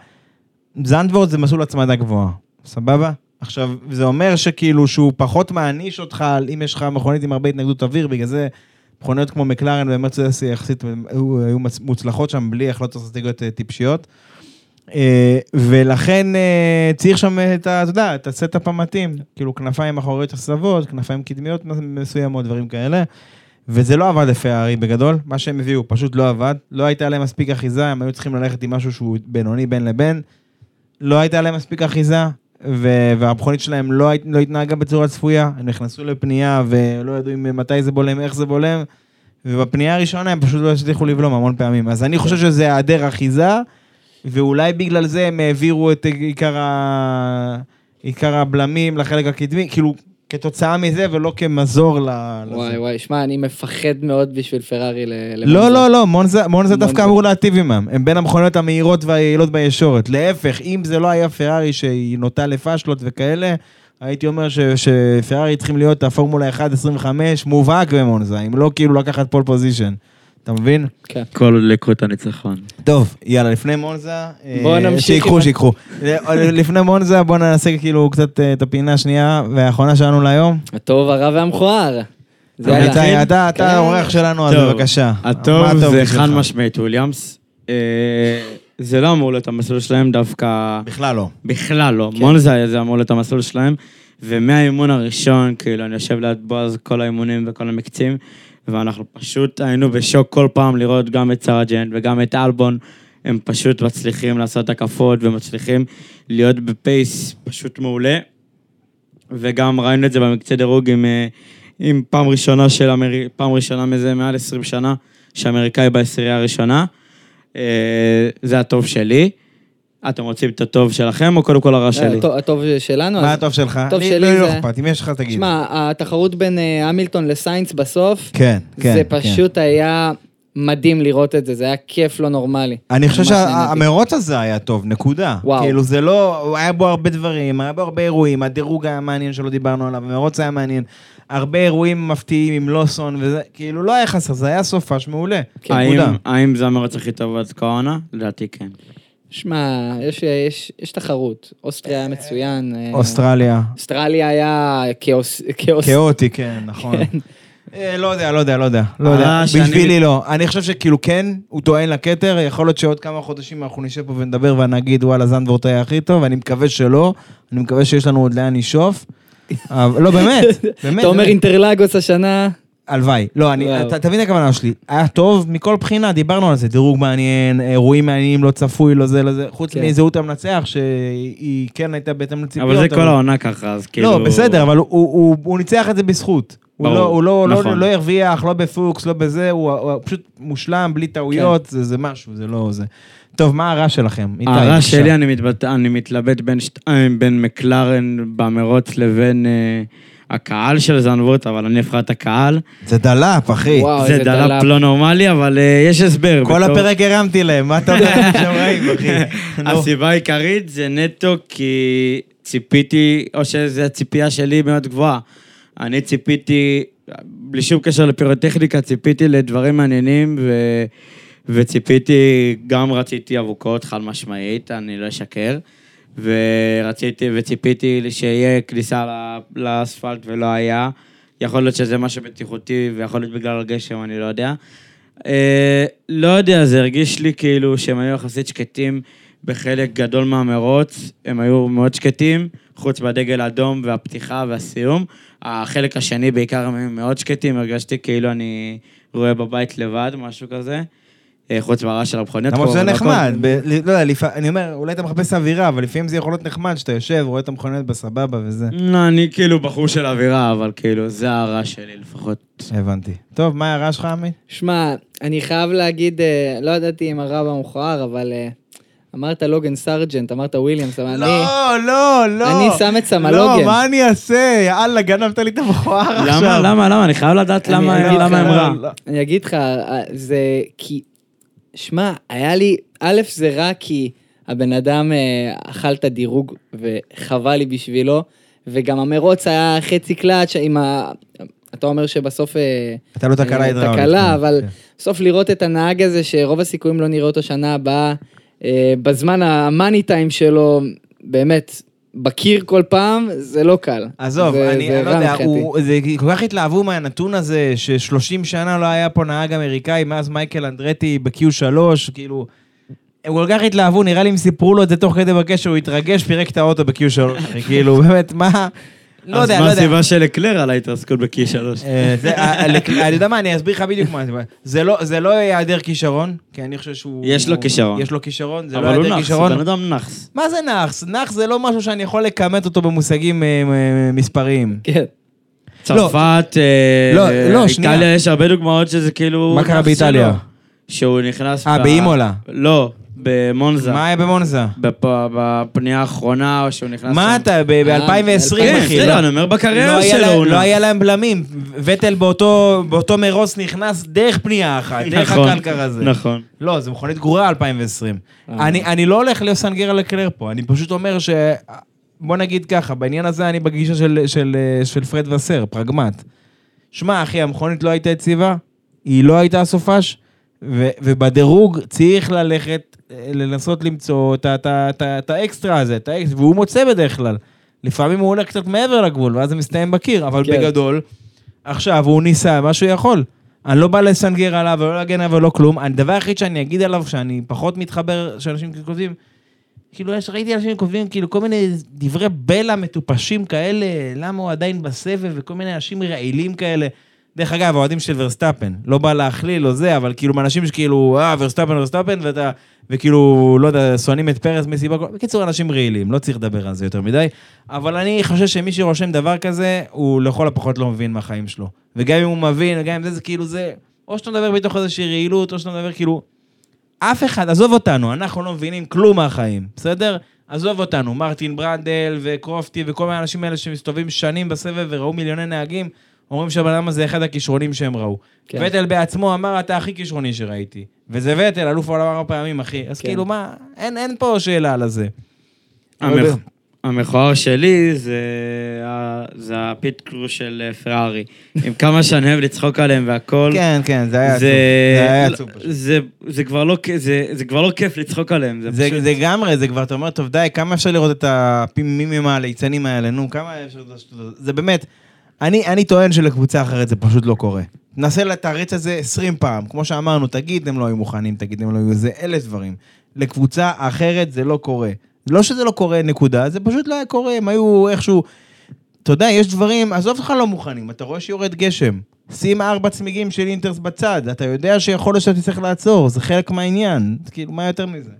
זנדוורט זה מסלול הצמדה גבוהה, סבבה? עכשיו, זה אומר שכאילו שהוא פחות מעניש אותך על אם יש לך מכונית עם הרבה התנגדות אוויר, בגלל זה מכוניות כמו מקלרן ומרצדס יחסית היו, מוצלחות שם בלי החלטות אסטרטגיות אה, טיפשיות. אה, ולכן אה, צריך שם את ה... אתה יודע, את ה setup המתאים, כאילו כנפיים אחוריות עבות, כנפיים קדמיות מסוימות, דברים כאלה. וזה לא עבד לפרארי בגדול, מה שהם הביאו פשוט לא עבד, לא הייתה להם מספיק אחיזה, הם היו צריכים ללכת עם משהו שהוא בינוני בין לבין, לא הייתה להם מספיק אחיזה, והמכונית שלהם לא, לא התנהגה בצורה צפויה, הם נכנסו לפנייה ולא ידעו מתי זה בולם, איך זה בולם, ובפנייה הראשונה הם פשוט לא הצליחו לבלום המון פעמים. אז אני חושב שזה היעדר אחיזה, ואולי בגלל זה הם העבירו את עיקר, ה... עיקר הבלמים לחלק הקדמי, כאילו, כתוצאה מזה ולא כמזור ל... לזה. וואי וואי, שמע, אני מפחד מאוד בשביל פרארי ל... לא, לא, לא, מונזה, מונזה דווקא. אמור להטיב עמם. הם בין המכוניות המהירות והיעילות בישורת. להפך, אם זה לא היה פרארי שהיא נוטה לפאשלות וכאלה, הייתי אומר ש- שפרארי צריכים להיות הפורמולה 1-25 מובהק במונזה, אם לא כאילו לקחת פול פוזיישן. אתה מבין? כן. כל לקרות הניצחון. טוב, יאללה, לפני מונזה, אה, בואו נמשיך שיקחו, שיקחו. לפני מונזה, בואו נעשה כאילו קצת אה, את הפינה השנייה והאחרונה שלנו להיום. הטוב, הרע והמכוער. זה היה- איתי, אתה- אתה כן. האורח שלנו, אז בבקשה. הטוב זה? חד משמעית וויליאמס. אה, זה לא אמור להיות המסלול שלהם דווקא... בכלל לא. בכלל לא. כן. מונזה זה אמור להיות המסלול שלהם. ומהאימון הראשון, כאילו, אני יושב ליד בועז כל האימונים וכל המקצים, ואנחנו פשוט היינו בשוק כל פעם לראות גם את סרג'נט וגם את אלבון. הם פשוט מצליחים לעשות הקפות ומצליחים להיות בפייס פשוט מעולה. וגם ראינו את זה במקצה דירוג עם, אה, עם פעם ראשונה של אמר... פעם ראשונה מזה מעל 20 שנה, שאמריקאי בעשירייה הראשונה. אה, זה הטוב שלי. אתם רוצים את הטוב שלכם, או קודם כל הרע שלי? הטוב- שלנו. מה הטוב שלך? הטוב לי- שלי לי לא זה- אכפת, אם יש לך תגיד. שמע, התחרות בין אה, המילטון לסיינס בסוף, כן, כן. זה כן. פשוט היה מדהים לראות את זה, זה היה כיף לא נורמלי. אני חושב. שהמרוץ הזה היה טוב, נקודה. וואו. כאילו זה לא, היה בו הרבה דברים, היה בו הרבה אירועים, הדירוג היה מעניין שלא דיברנו עליו, המרוץ היה מעניין. הרבה אירועים מפתיעים עם לוסון וזה, כאילו לא היה חסר, זה היה סופש מעולה. כן. האם- האם זה המרוץ הכי טוב עד כה? לדעתי כן. שמע, יש, יש, יש תחרות. אוסטריה היה מצוין. אה, אוסטרליה. אוסטרליה היה כאוס... כאוס... כאוטי, כן, נכון. אה, לא יודע, לא יודע, לא יודע, לא יודע. אה, שאני- בשבילי לא. אני חושב שכאילו כן, הוא טוען לכתר, יכול להיות שעוד כמה חודשים אנחנו נשב פה ונדבר ונגיד, וואלה, זנדוורט היה הכי טוב, אני מקווה שלא, אני מקווה שיש לנו עוד לאן לשאוף. לא, באמת, באמת. אתה אומר. אינטרלגוס השנה, הלוואי. לא, אני. אתה תבין את הכוונה שלי. היה טוב מכל בחינה, דיברנו על זה, דירוג מעניין, אירועים מעניינים, לא צפוי, לא זה, לא זה. חוץ כן. מזהות המנצח, שהיא כן הייתה בהתאם לציפיות. אבל זה כל העונה ככה, אז כאילו... לא, בסדר, אבל הוא, הוא, הוא, הוא ניצח את זה בזכות. הוא לא, הוא לא, לא, נכון. לא הרוויח, לא בפוקס, לא בזה, הוא, הוא פשוט מושלם, בלי טעויות, כן. זה, זה משהו, זה לא זה. טוב, מה הרע שלכם? הרע. שלי, אני, מתבט... אני מתלבט בין, שת... אה, בין מקלרן במרוץ לבין אה, הקהל של זנדוורט, אבל אני אבחר את הקהל. זה דלאפ, אחי. וואו, זה איזה דלאפ דלאפ. לא נורמלי, אבל אה, יש הסבר. כל בתור- הפרק הרמתי להם, מה אתה אומר? רעים, אחי. נו. הסיבה העיקרית זה נטו כי ציפיתי, או שזו הציפייה שלי מאוד גבוהה. אני ציפיתי, בלי שום קשר לפירוטכניקה, ציפיתי לדברים מעניינים, ו... וציפיתי, גם רציתי אבוקות, חד משמעית, אני לא אשקר. ורציתי וציפיתי שיהיה כניסה לאספלט ולא היה. יכול להיות שזה משהו בטיחותי ויכול להיות בגלל הגשם, אני לא יודע. אה, לא יודע, זה הרגיש לי כאילו שהם היו יחסית שקטים בחלק גדול מהמרוץ, הם היו מאוד שקטים, חוץ מהדגל האדום והפתיחה והסיום. החלק השני בעיקר הם היו מאוד שקטים, הרגשתי כאילו אני רואה בבית לבד, משהו כזה. אה, חוץ מהרעש של המכוניות. למרות שזה. נחמד, ב- לא יודע, לפע- אני אומר, אולי אתה מחפש אווירה, אבל לפעמים זה יכול להיות נחמד שאתה יושב, רואה את המכוניות בסבבה וזה. לא, אני כאילו בחור של אווירה, אבל כאילו, זה הרע שלי לפחות. הבנתי. טוב, מה ההערה שלך, עמית? שמע, אני חייב להגיד, אה, לא ידעתי אם הרב המכוער, אבל אה, אמרת לוגן סרג'נט, אמרת וויליאמס, אבל אני... לא, לא, לא. אני שם את סמלוגן. לא, מה אני אעשה? יאללה, גנבת לי את המכוער עכשיו. למה, למה, למה? אני חייב לדעת למה הם רע. לא. אני אגיד לך, זה כי... שמע, היה לי... א', זה רע כי הבן אדם אה, אכל את הדירוג וחבל לי בשבילו, וגם המרוץ היה חצי קלאץ' עם ה... אתה אומר שבסוף... אה, הייתה לו תקלה הידראולית. תקלה, כן, אבל. בסוף לראות את הנהג הזה, שרוב הסיכויים לא נראה אותו שנה הבאה, אה, בזמן המאני טיים שלו, באמת, בקיר כל פעם, זה לא קל. עזוב, זה- אני זה אני לא יודע. הוא- זה כל כך התלהבו מהנתון הזה, ש-30 שנה לא היה פה נהג אמריקאי מאז מייקל אנדרטי ב-Q3, כאילו... הם כל כך התלהבו, נראה לי אם סיפרו לו את זה תוך כדי בקשר, הוא התרגש, פירק את האוטו ב-Q3, אחי, כאילו, באמת, מה... לא אז יודע, מה לא יודע. הסיבה של אקלר על ההתרסקות בקי שלוש? אה, אה, לק- אני יודע מה, אני אסביר לך בדיוק מה הסיבה. זה לא- זה לא היעדר כישרון, כי אני חושב שהוא... יש לו כישרון. יש לו כישרון, זה לא אבל הוא היעדר נאחס, כישרון. בן אדם נאחס. מה זה נאחס? נאחס זה לא משהו שאני יכול לכמת אותו במושגים אה, אה, מספריים. כן. צרפת, אה, לא, לא, שנייה. איטליה, יש הרבה דוגמאות שזה כאילו... מה קרה באיטליה? שהוא נכנס... אה, באימולה. לא, במונזה. מה היה במונזה? בפ- בפנייה האחרונה, או שהוא נכנס... מה. אתה, ב-2020, כן, אחי? לא- אני אומר לא בקריירה היה שלו. לא. היה להם בלמים. וטל באותו באותו מרוץ נכנס דרך פנייה אחת, דרך נכון, הקלקר הזה. נכון. לא, זה מכונית גרועה 2020. אה. אני אני לא הולך לסנגר על הקלר פה, אני פשוט אומר ש... בוא נגיד ככה, בעניין הזה אני בגישה של, של, של פרד וסר, פרגמט. שמע, אחי, המכונית לא הייתה יציבה, היא לא הייתה סופש, ו, ובדירוג צריך ללכת, אה, לנסות למצוא את, האקסטרה הזה, את האקסטרה, והוא מוצא בדרך כלל. לפעמים הוא הולך קצת מעבר לגבול, ואז זה מסתיים בקיר, אבל כן. בגדול, עכשיו הוא ניסה מה שהוא יכול. אני לא בא לסנגר עליו ולא להגן עליו ולא כלום. הדבר היחיד שאני אגיד עליו, שאני פחות מתחבר, שאנשים כותבים, כאילו, יש, ראיתי אנשים כותבים כאילו כל מיני דברי בלע מטופשים כאלה, למה הוא עדיין בסבב, וכל מיני אנשים רעילים כאלה. דרך אגב, האוהדים של ורסטאפן, לא בא להכליל או זה, אבל כאילו, אנשים שכאילו, אה, ורסטאפן, ורסטאפן, ואתה, וכאילו, לא יודע, שונאים את פרס מסיבה, בקיצור, אנשים רעילים, לא צריך לדבר על זה יותר מדי. אבל אני חושב שמי שרושם דבר כזה, הוא לכל הפחות לא מבין מהחיים שלו. וגם אם הוא מבין, גם אם זה, זה כאילו זה, או שאתה מדבר מתוך איזושהי רעילות, או שאתה מדבר כאילו, אף אחד, עזוב אותנו, אנחנו לא מבינים כלום מהחיים, בסדר? עזוב אותנו, מרטין ברנדל וקרופטי וכל מיני האנשים האלה שמסתובבים שנים בסבב וראו מיליוני נהגים, אומרים שהבן אדם הזה אחד הכישרונים שהם ראו. כן. וטל בעצמו אמר, אתה הכי כישרוני שראיתי. וזה וטל, אלוף העולם ארבע פעמים, אחי. אז כן. כאילו, מה, אין, אין פה שאלה על הזה. לא. המכ- המכוער שלי זה זה ה pit crew של אה, פרארי. עם כמה שאני אוהב לצחוק עליהם והכל. כן, כן, זה היה עצוב. זה, זה היה עצוב פשוט. זה, זה, כבר לא, זה, זה כבר לא כיף לצחוק עליהם, זה, זה, פשוט... זה גמרי, זה כבר, אתה אומר, טוב, די, כמה אפשר לראות את הפימים הליצנים האלה, נו, כמה אפשר... זה באמת, אני, אני טוען שלקבוצה אחרת זה פשוט לא קורה. נסה לתרץ את זה 20 פעם, כמו שאמרנו, תגיד, הם לא היו מוכנים, תגיד, הם לא היו זה, אלף דברים. לקבוצה אחרת זה לא קורה. לא שזה לא קורה, נקודה, זה פשוט לא היה קורה, הם היו איכשהו... אתה יודע, יש דברים, עזוב אותך לא מוכנים, אתה רואה שיורד גשם. שים ארבע צמיגים של אינטרס בצד, אתה יודע שיכול להיות שאתה תצטרך לעצור, זה חלק מהעניין. כאילו, מה יותר מזה?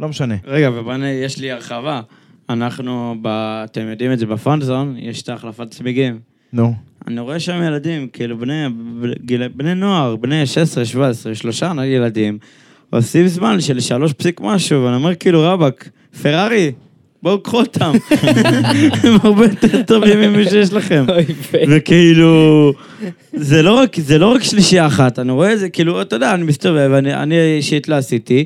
לא משנה. רגע, ובוא'נה, יש לי הרחבה. אנחנו, ב... אתם יודעים את זה בפאנזון, יש את ההחלפת צמיגים. נו. אני רואה שם ילדים, כאילו בני, גיל, בני נוער, בני 16, 17, שלושה ילדים, עושים זמן של שלוש פסיק משהו, ואני אומר כאילו, רבאק, פרארי, בואו קחו אותם. הם הרבה יותר טובים ממי שיש לכם. וכאילו, זה לא רק, זה לא רק שלישייה אחת, אני רואה את זה, כאילו, אתה יודע, אני מסתובב, אני, אני אישית לא עשיתי,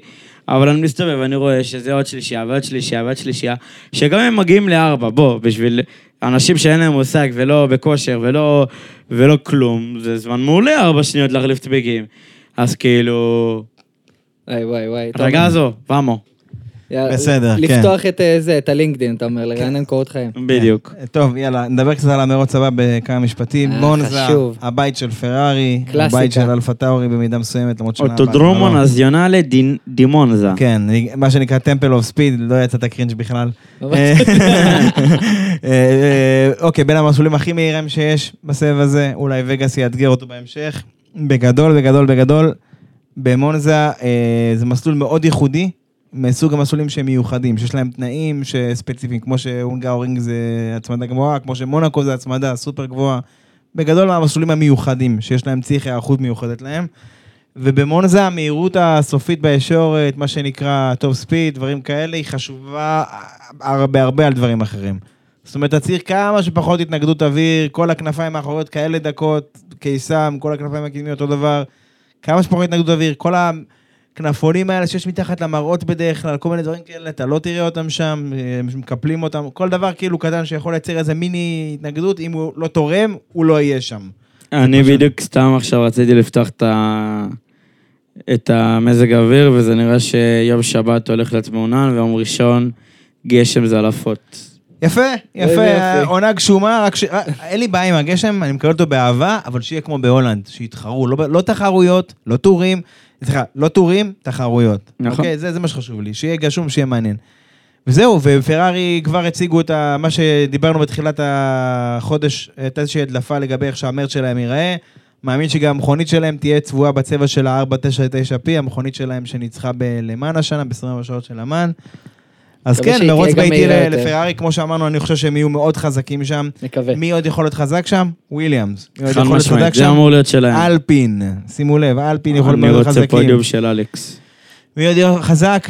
אבל אני מסתובב, אני רואה שזה עוד שלישייה ועוד שלישייה ועוד שלישייה, שגם הם מגיעים לארבע, בוא, בשביל אנשים שאין להם מושג ולא בכושר ולא, ולא כלום, זה זמן מעולה ארבע שניות להחליף צמיגים. אז כאילו, וואי וואי וואי. רגע זו, יאללה, בסדר, כן. לפתוח את אה, זה, את ה LinkedIn, אתה אומר, לרענן קורות חיים. בדיוק. טוב, יאללה, נדבר קצת על המרוץ הבא בכמה משפטים. אה, מונזה, חשוב. הבית של פרארי. הבית של אלפה טאורי במידה מסוימת, למרות שנה אוטודרומו לא. Nazionale di- di Monza. כן, מה שנקרא Temple of Speed, לא יצא את ה cringe בכלל. אה, אה, אוקיי, בין המסלולים הכי מהירים שיש בסבב הזה, אולי וגאס יאתגר אותו בהמשך. בגדול, בגדול, בגדול, במונזה אה, זה מסלול מאוד ייחודי, מסוג המסלולים שהם מיוחדים, שיש להם תנאים ספציפיים, כמו שהונגאורינג זה הצמדה גבוהה, כמו שמונאקו זה הצמדה סופר גבוהה. בגדול מהמסלולים המיוחדים, שיש להם צריך היערכות מיוחדת להם. ובמונזה המהירות הסופית בישורת, מה שנקרא top speed, דברים כאלה, היא חשובה הרבה הרבה על דברים אחרים. זאת אומרת, אתה צריך כמה שפחות התנגדות אוויר, כל הכנפיים האחוריות כאלה דקות, קיסם, כל הכנפיים הקדמיות אותו דבר, כמה שפחות התנגדות אוויר, כל הכנפונים האלה שיש מתחת למראות בדרך כלל, כל מיני דברים כאלה, אתה לא תראה אותם שם, מקפלים אותם, כל דבר כאילו קטן שיכול לייצר איזה מיני התנגדות, אם הוא לא תורם, הוא לא יהיה שם. אני בדיוק סתם עכשיו רציתי לפתוח את ה... את המזג האוויר, וזה נראה שיום שבת הולך להיות מעונן, ויום ראשון גשם זלעפות. יפה, יפה, יופי. עונה גשומה, רק ש... אין לי בעיה עם הגשם, אני מקבל אותו באהבה, אבל שיהיה כמו בהולנד, שיתחרו, לא, לא תחרויות, לא טורים, סליחה, לא טורים, תחרויות. נכון. אוקיי, זה, זה מה שחשוב לי, שיהיה גשום, שיהיה מעניין. וזהו, ופרארי כבר הציגו את ה, מה שדיברנו בתחילת החודש, הייתה איזושהי הדלפה לגבי איך שה merch שלהם ייראה. מאמין שגם המכונית שלהם תהיה צבועה בצבע של ה-499P, המכונית שלהם שניצחה בלמאן השנה, ב-24 שעות של למאן. אז כן, מרוץ ביתי יותר. לפרארי, כמו שאמרנו, אני חושב שהם יהיו מאוד חזקים שם. מקווה. מי עוד יכול להיות חזק שם? וויליאמס. מי עוד חד יכול להיות חזק משמעית, זה שם? אמור להיות שלהם. אלפין. שימו לב, אלפין יכול אני להיות רוצה חזקים. פודיום של אלכס. מי עוד יהיה חזק?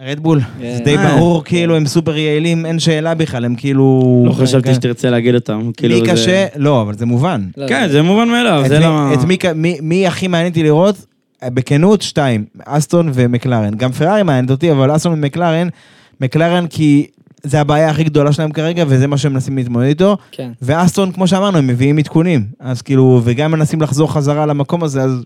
רדבול. כן. זה די אה. ברור, כאילו, הם סופר יעילים, אין שאלה בכלל, הם כאילו... לא חשבתי כן. שתרצה להגיד אותם. כאילו מי זה- קשה? לא, אבל זה מובן. לא, כן, זה מובן מאליו, את זה מי- למה... את מי ק- מי- מי הכי מעניין אותי לראות? בכנות, שתיים, אסטון ומקלרן. גם פרארי מעניינת אותי, אבל אסטון ומקלרן, מקלרן כי זה הבעיה הכי גדולה שלהם כרגע, וזה מה שהם מנסים להתמודד איתו. כן. ואסטון, כמו שאמרנו, הם מביאים עדכונים. אז כאילו, וגם מנסים לחזור חזרה למקום הזה, אז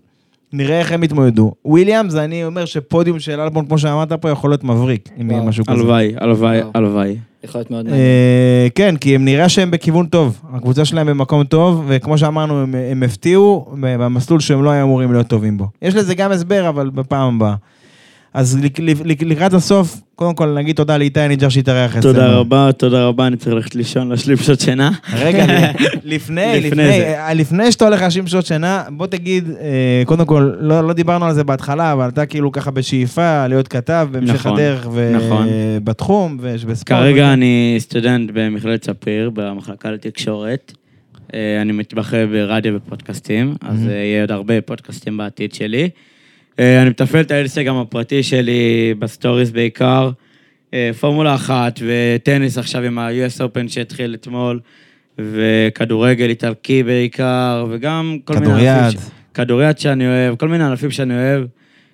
נראה איך הם יתמודדו. וויליאמס, אני אומר שפודיום של אלבון, כמו שאמרת פה, יכול להיות מבריק, אם יהיה. משהו כזה. הלוואי, הלוואי. הלוואי. יכול להיות מאוד מעניין. אה, כן, כי הם נראה שהם בכיוון טוב. הקבוצה שלהם במקום טוב, וכמו שאמרנו, הם, הם הפתיעו במסלול שהם לא היו אמורים להיות טובים בו. יש לזה גם הסבר, אבל בפעם הבאה. אז לק- לק- לקראת הסוף, קודם כל נגיד תודה לאיתי ניג'ר שהתארח אצלנו. תודה רבה, תודה רבה, אני צריך ללכת לישון, להשלים שעות שינה. רגע, לפני, לפני. אה, לפני שאתה הולך להשלים שעות שינה, בוא תגיד, אה, קודם כל, לא, לא דיברנו על זה בהתחלה, אבל אתה כאילו ככה בשאיפה להיות כתב בהמשך נכון, הדרך, נכון. ובתחום, ובספורט. כרגע אני סטודנט במכללת ספיר, במחלקה לתקשורת. אה, אני מתמחה ברדיו ופודקאסטים, אז יהיה עוד הרבה פודקאסטים בעתיד שלי. אה, אני מתפעל את האינסטגרם הפרטי שלי, בסטוריז בעיקר. אה, פורמולה אחת וטניס עכשיו עם ה-US Open שהתחיל אתמול. וכדורגל איטלקי בעיקר, וגם כל מיני כדוריד. ענפים... ש- כדוריד שאני אוהב, כל מיני ענפים שאני אוהב.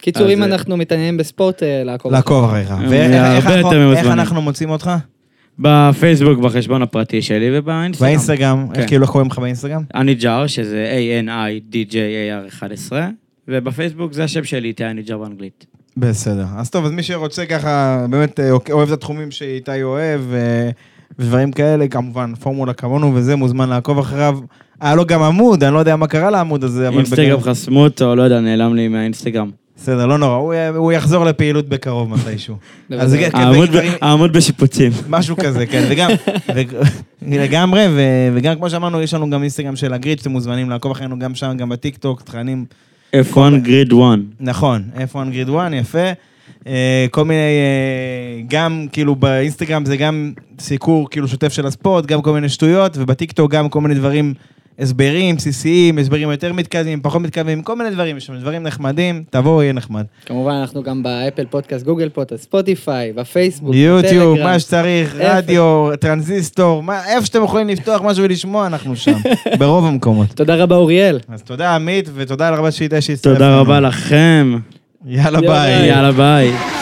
קיצור, אז, אם אה, אנחנו מתעניינים בספורט, לעקוב. לעקוב אחריך. ואיך אנחנו-. אנחנו מוצאים אותך? בפייסבוק, בחשבון הפרטי שלי, ובאינסטגרם. באינסטגרם, איך כן. כאילו איך קוראים לך באינסטגרם? אני ג'אר, שזה A-N-I-D-J-A-R 11, ובפייסבוק זה השם שלי, איתי אני ג'אר באנגלית. בסדר. אז טוב, אז מי שרוצה ככה, באמת אה, אוהב את התחומים שאיתי אוהב, אה, ודברים כאלה, כמובן, פורמולה כמונו וזה, מוזמן לעקוב אחריו. היה לו גם עמוד, אני לא יודע מה קרה לעמוד הזה, אבל... אינסטגרם בגלל- חסמו אותו, לא יודע, נעלם לי מהאינסטגרם. בסדר, לא נורא, הוא, הוא יחזור לפעילות בקרוב מתישהו. אז. כן, העמוד בשיפוצים. משהו כזה, כן, וגם, לגמרי, וגם כמו שאמרנו, יש לנו גם אינסטגרם של ה grid, שאתם מוזמנים לעקוב אחרינו גם שם, גם בטיקטוק, תכנים, F1 grid 1. נכון, F1 grid 1, יפה. אה, כל מיני, אה, גם כאילו באינסטגרם זה גם סיקור כאילו שוטף של הספורט, גם כל מיני שטויות, ובטיקטוק גם כל מיני דברים, הסברים בסיסיים, הסברים יותר מתקדמים, פחות מתקדמים, כל מיני דברים, יש שם דברים נחמדים, תבואו, יהיה נחמד. כמובן, אנחנו גם באפל פודקאסט, גוגל פודקאסט, ספוטיפיי, בפייסבוק, יוטיוב. מה שצריך, איפה? רדיו, טרנזיסטור, מה- איפה שאתם יכולים לפתוח משהו ולשמוע, אנחנו שם, ברוב המקומות. תודה רבה, אוריאל. אז תודה עמית, ותודה רבה שהצטרף. תודה. רבה לכם. יאללה יאללה, ביי. יאללה ביי.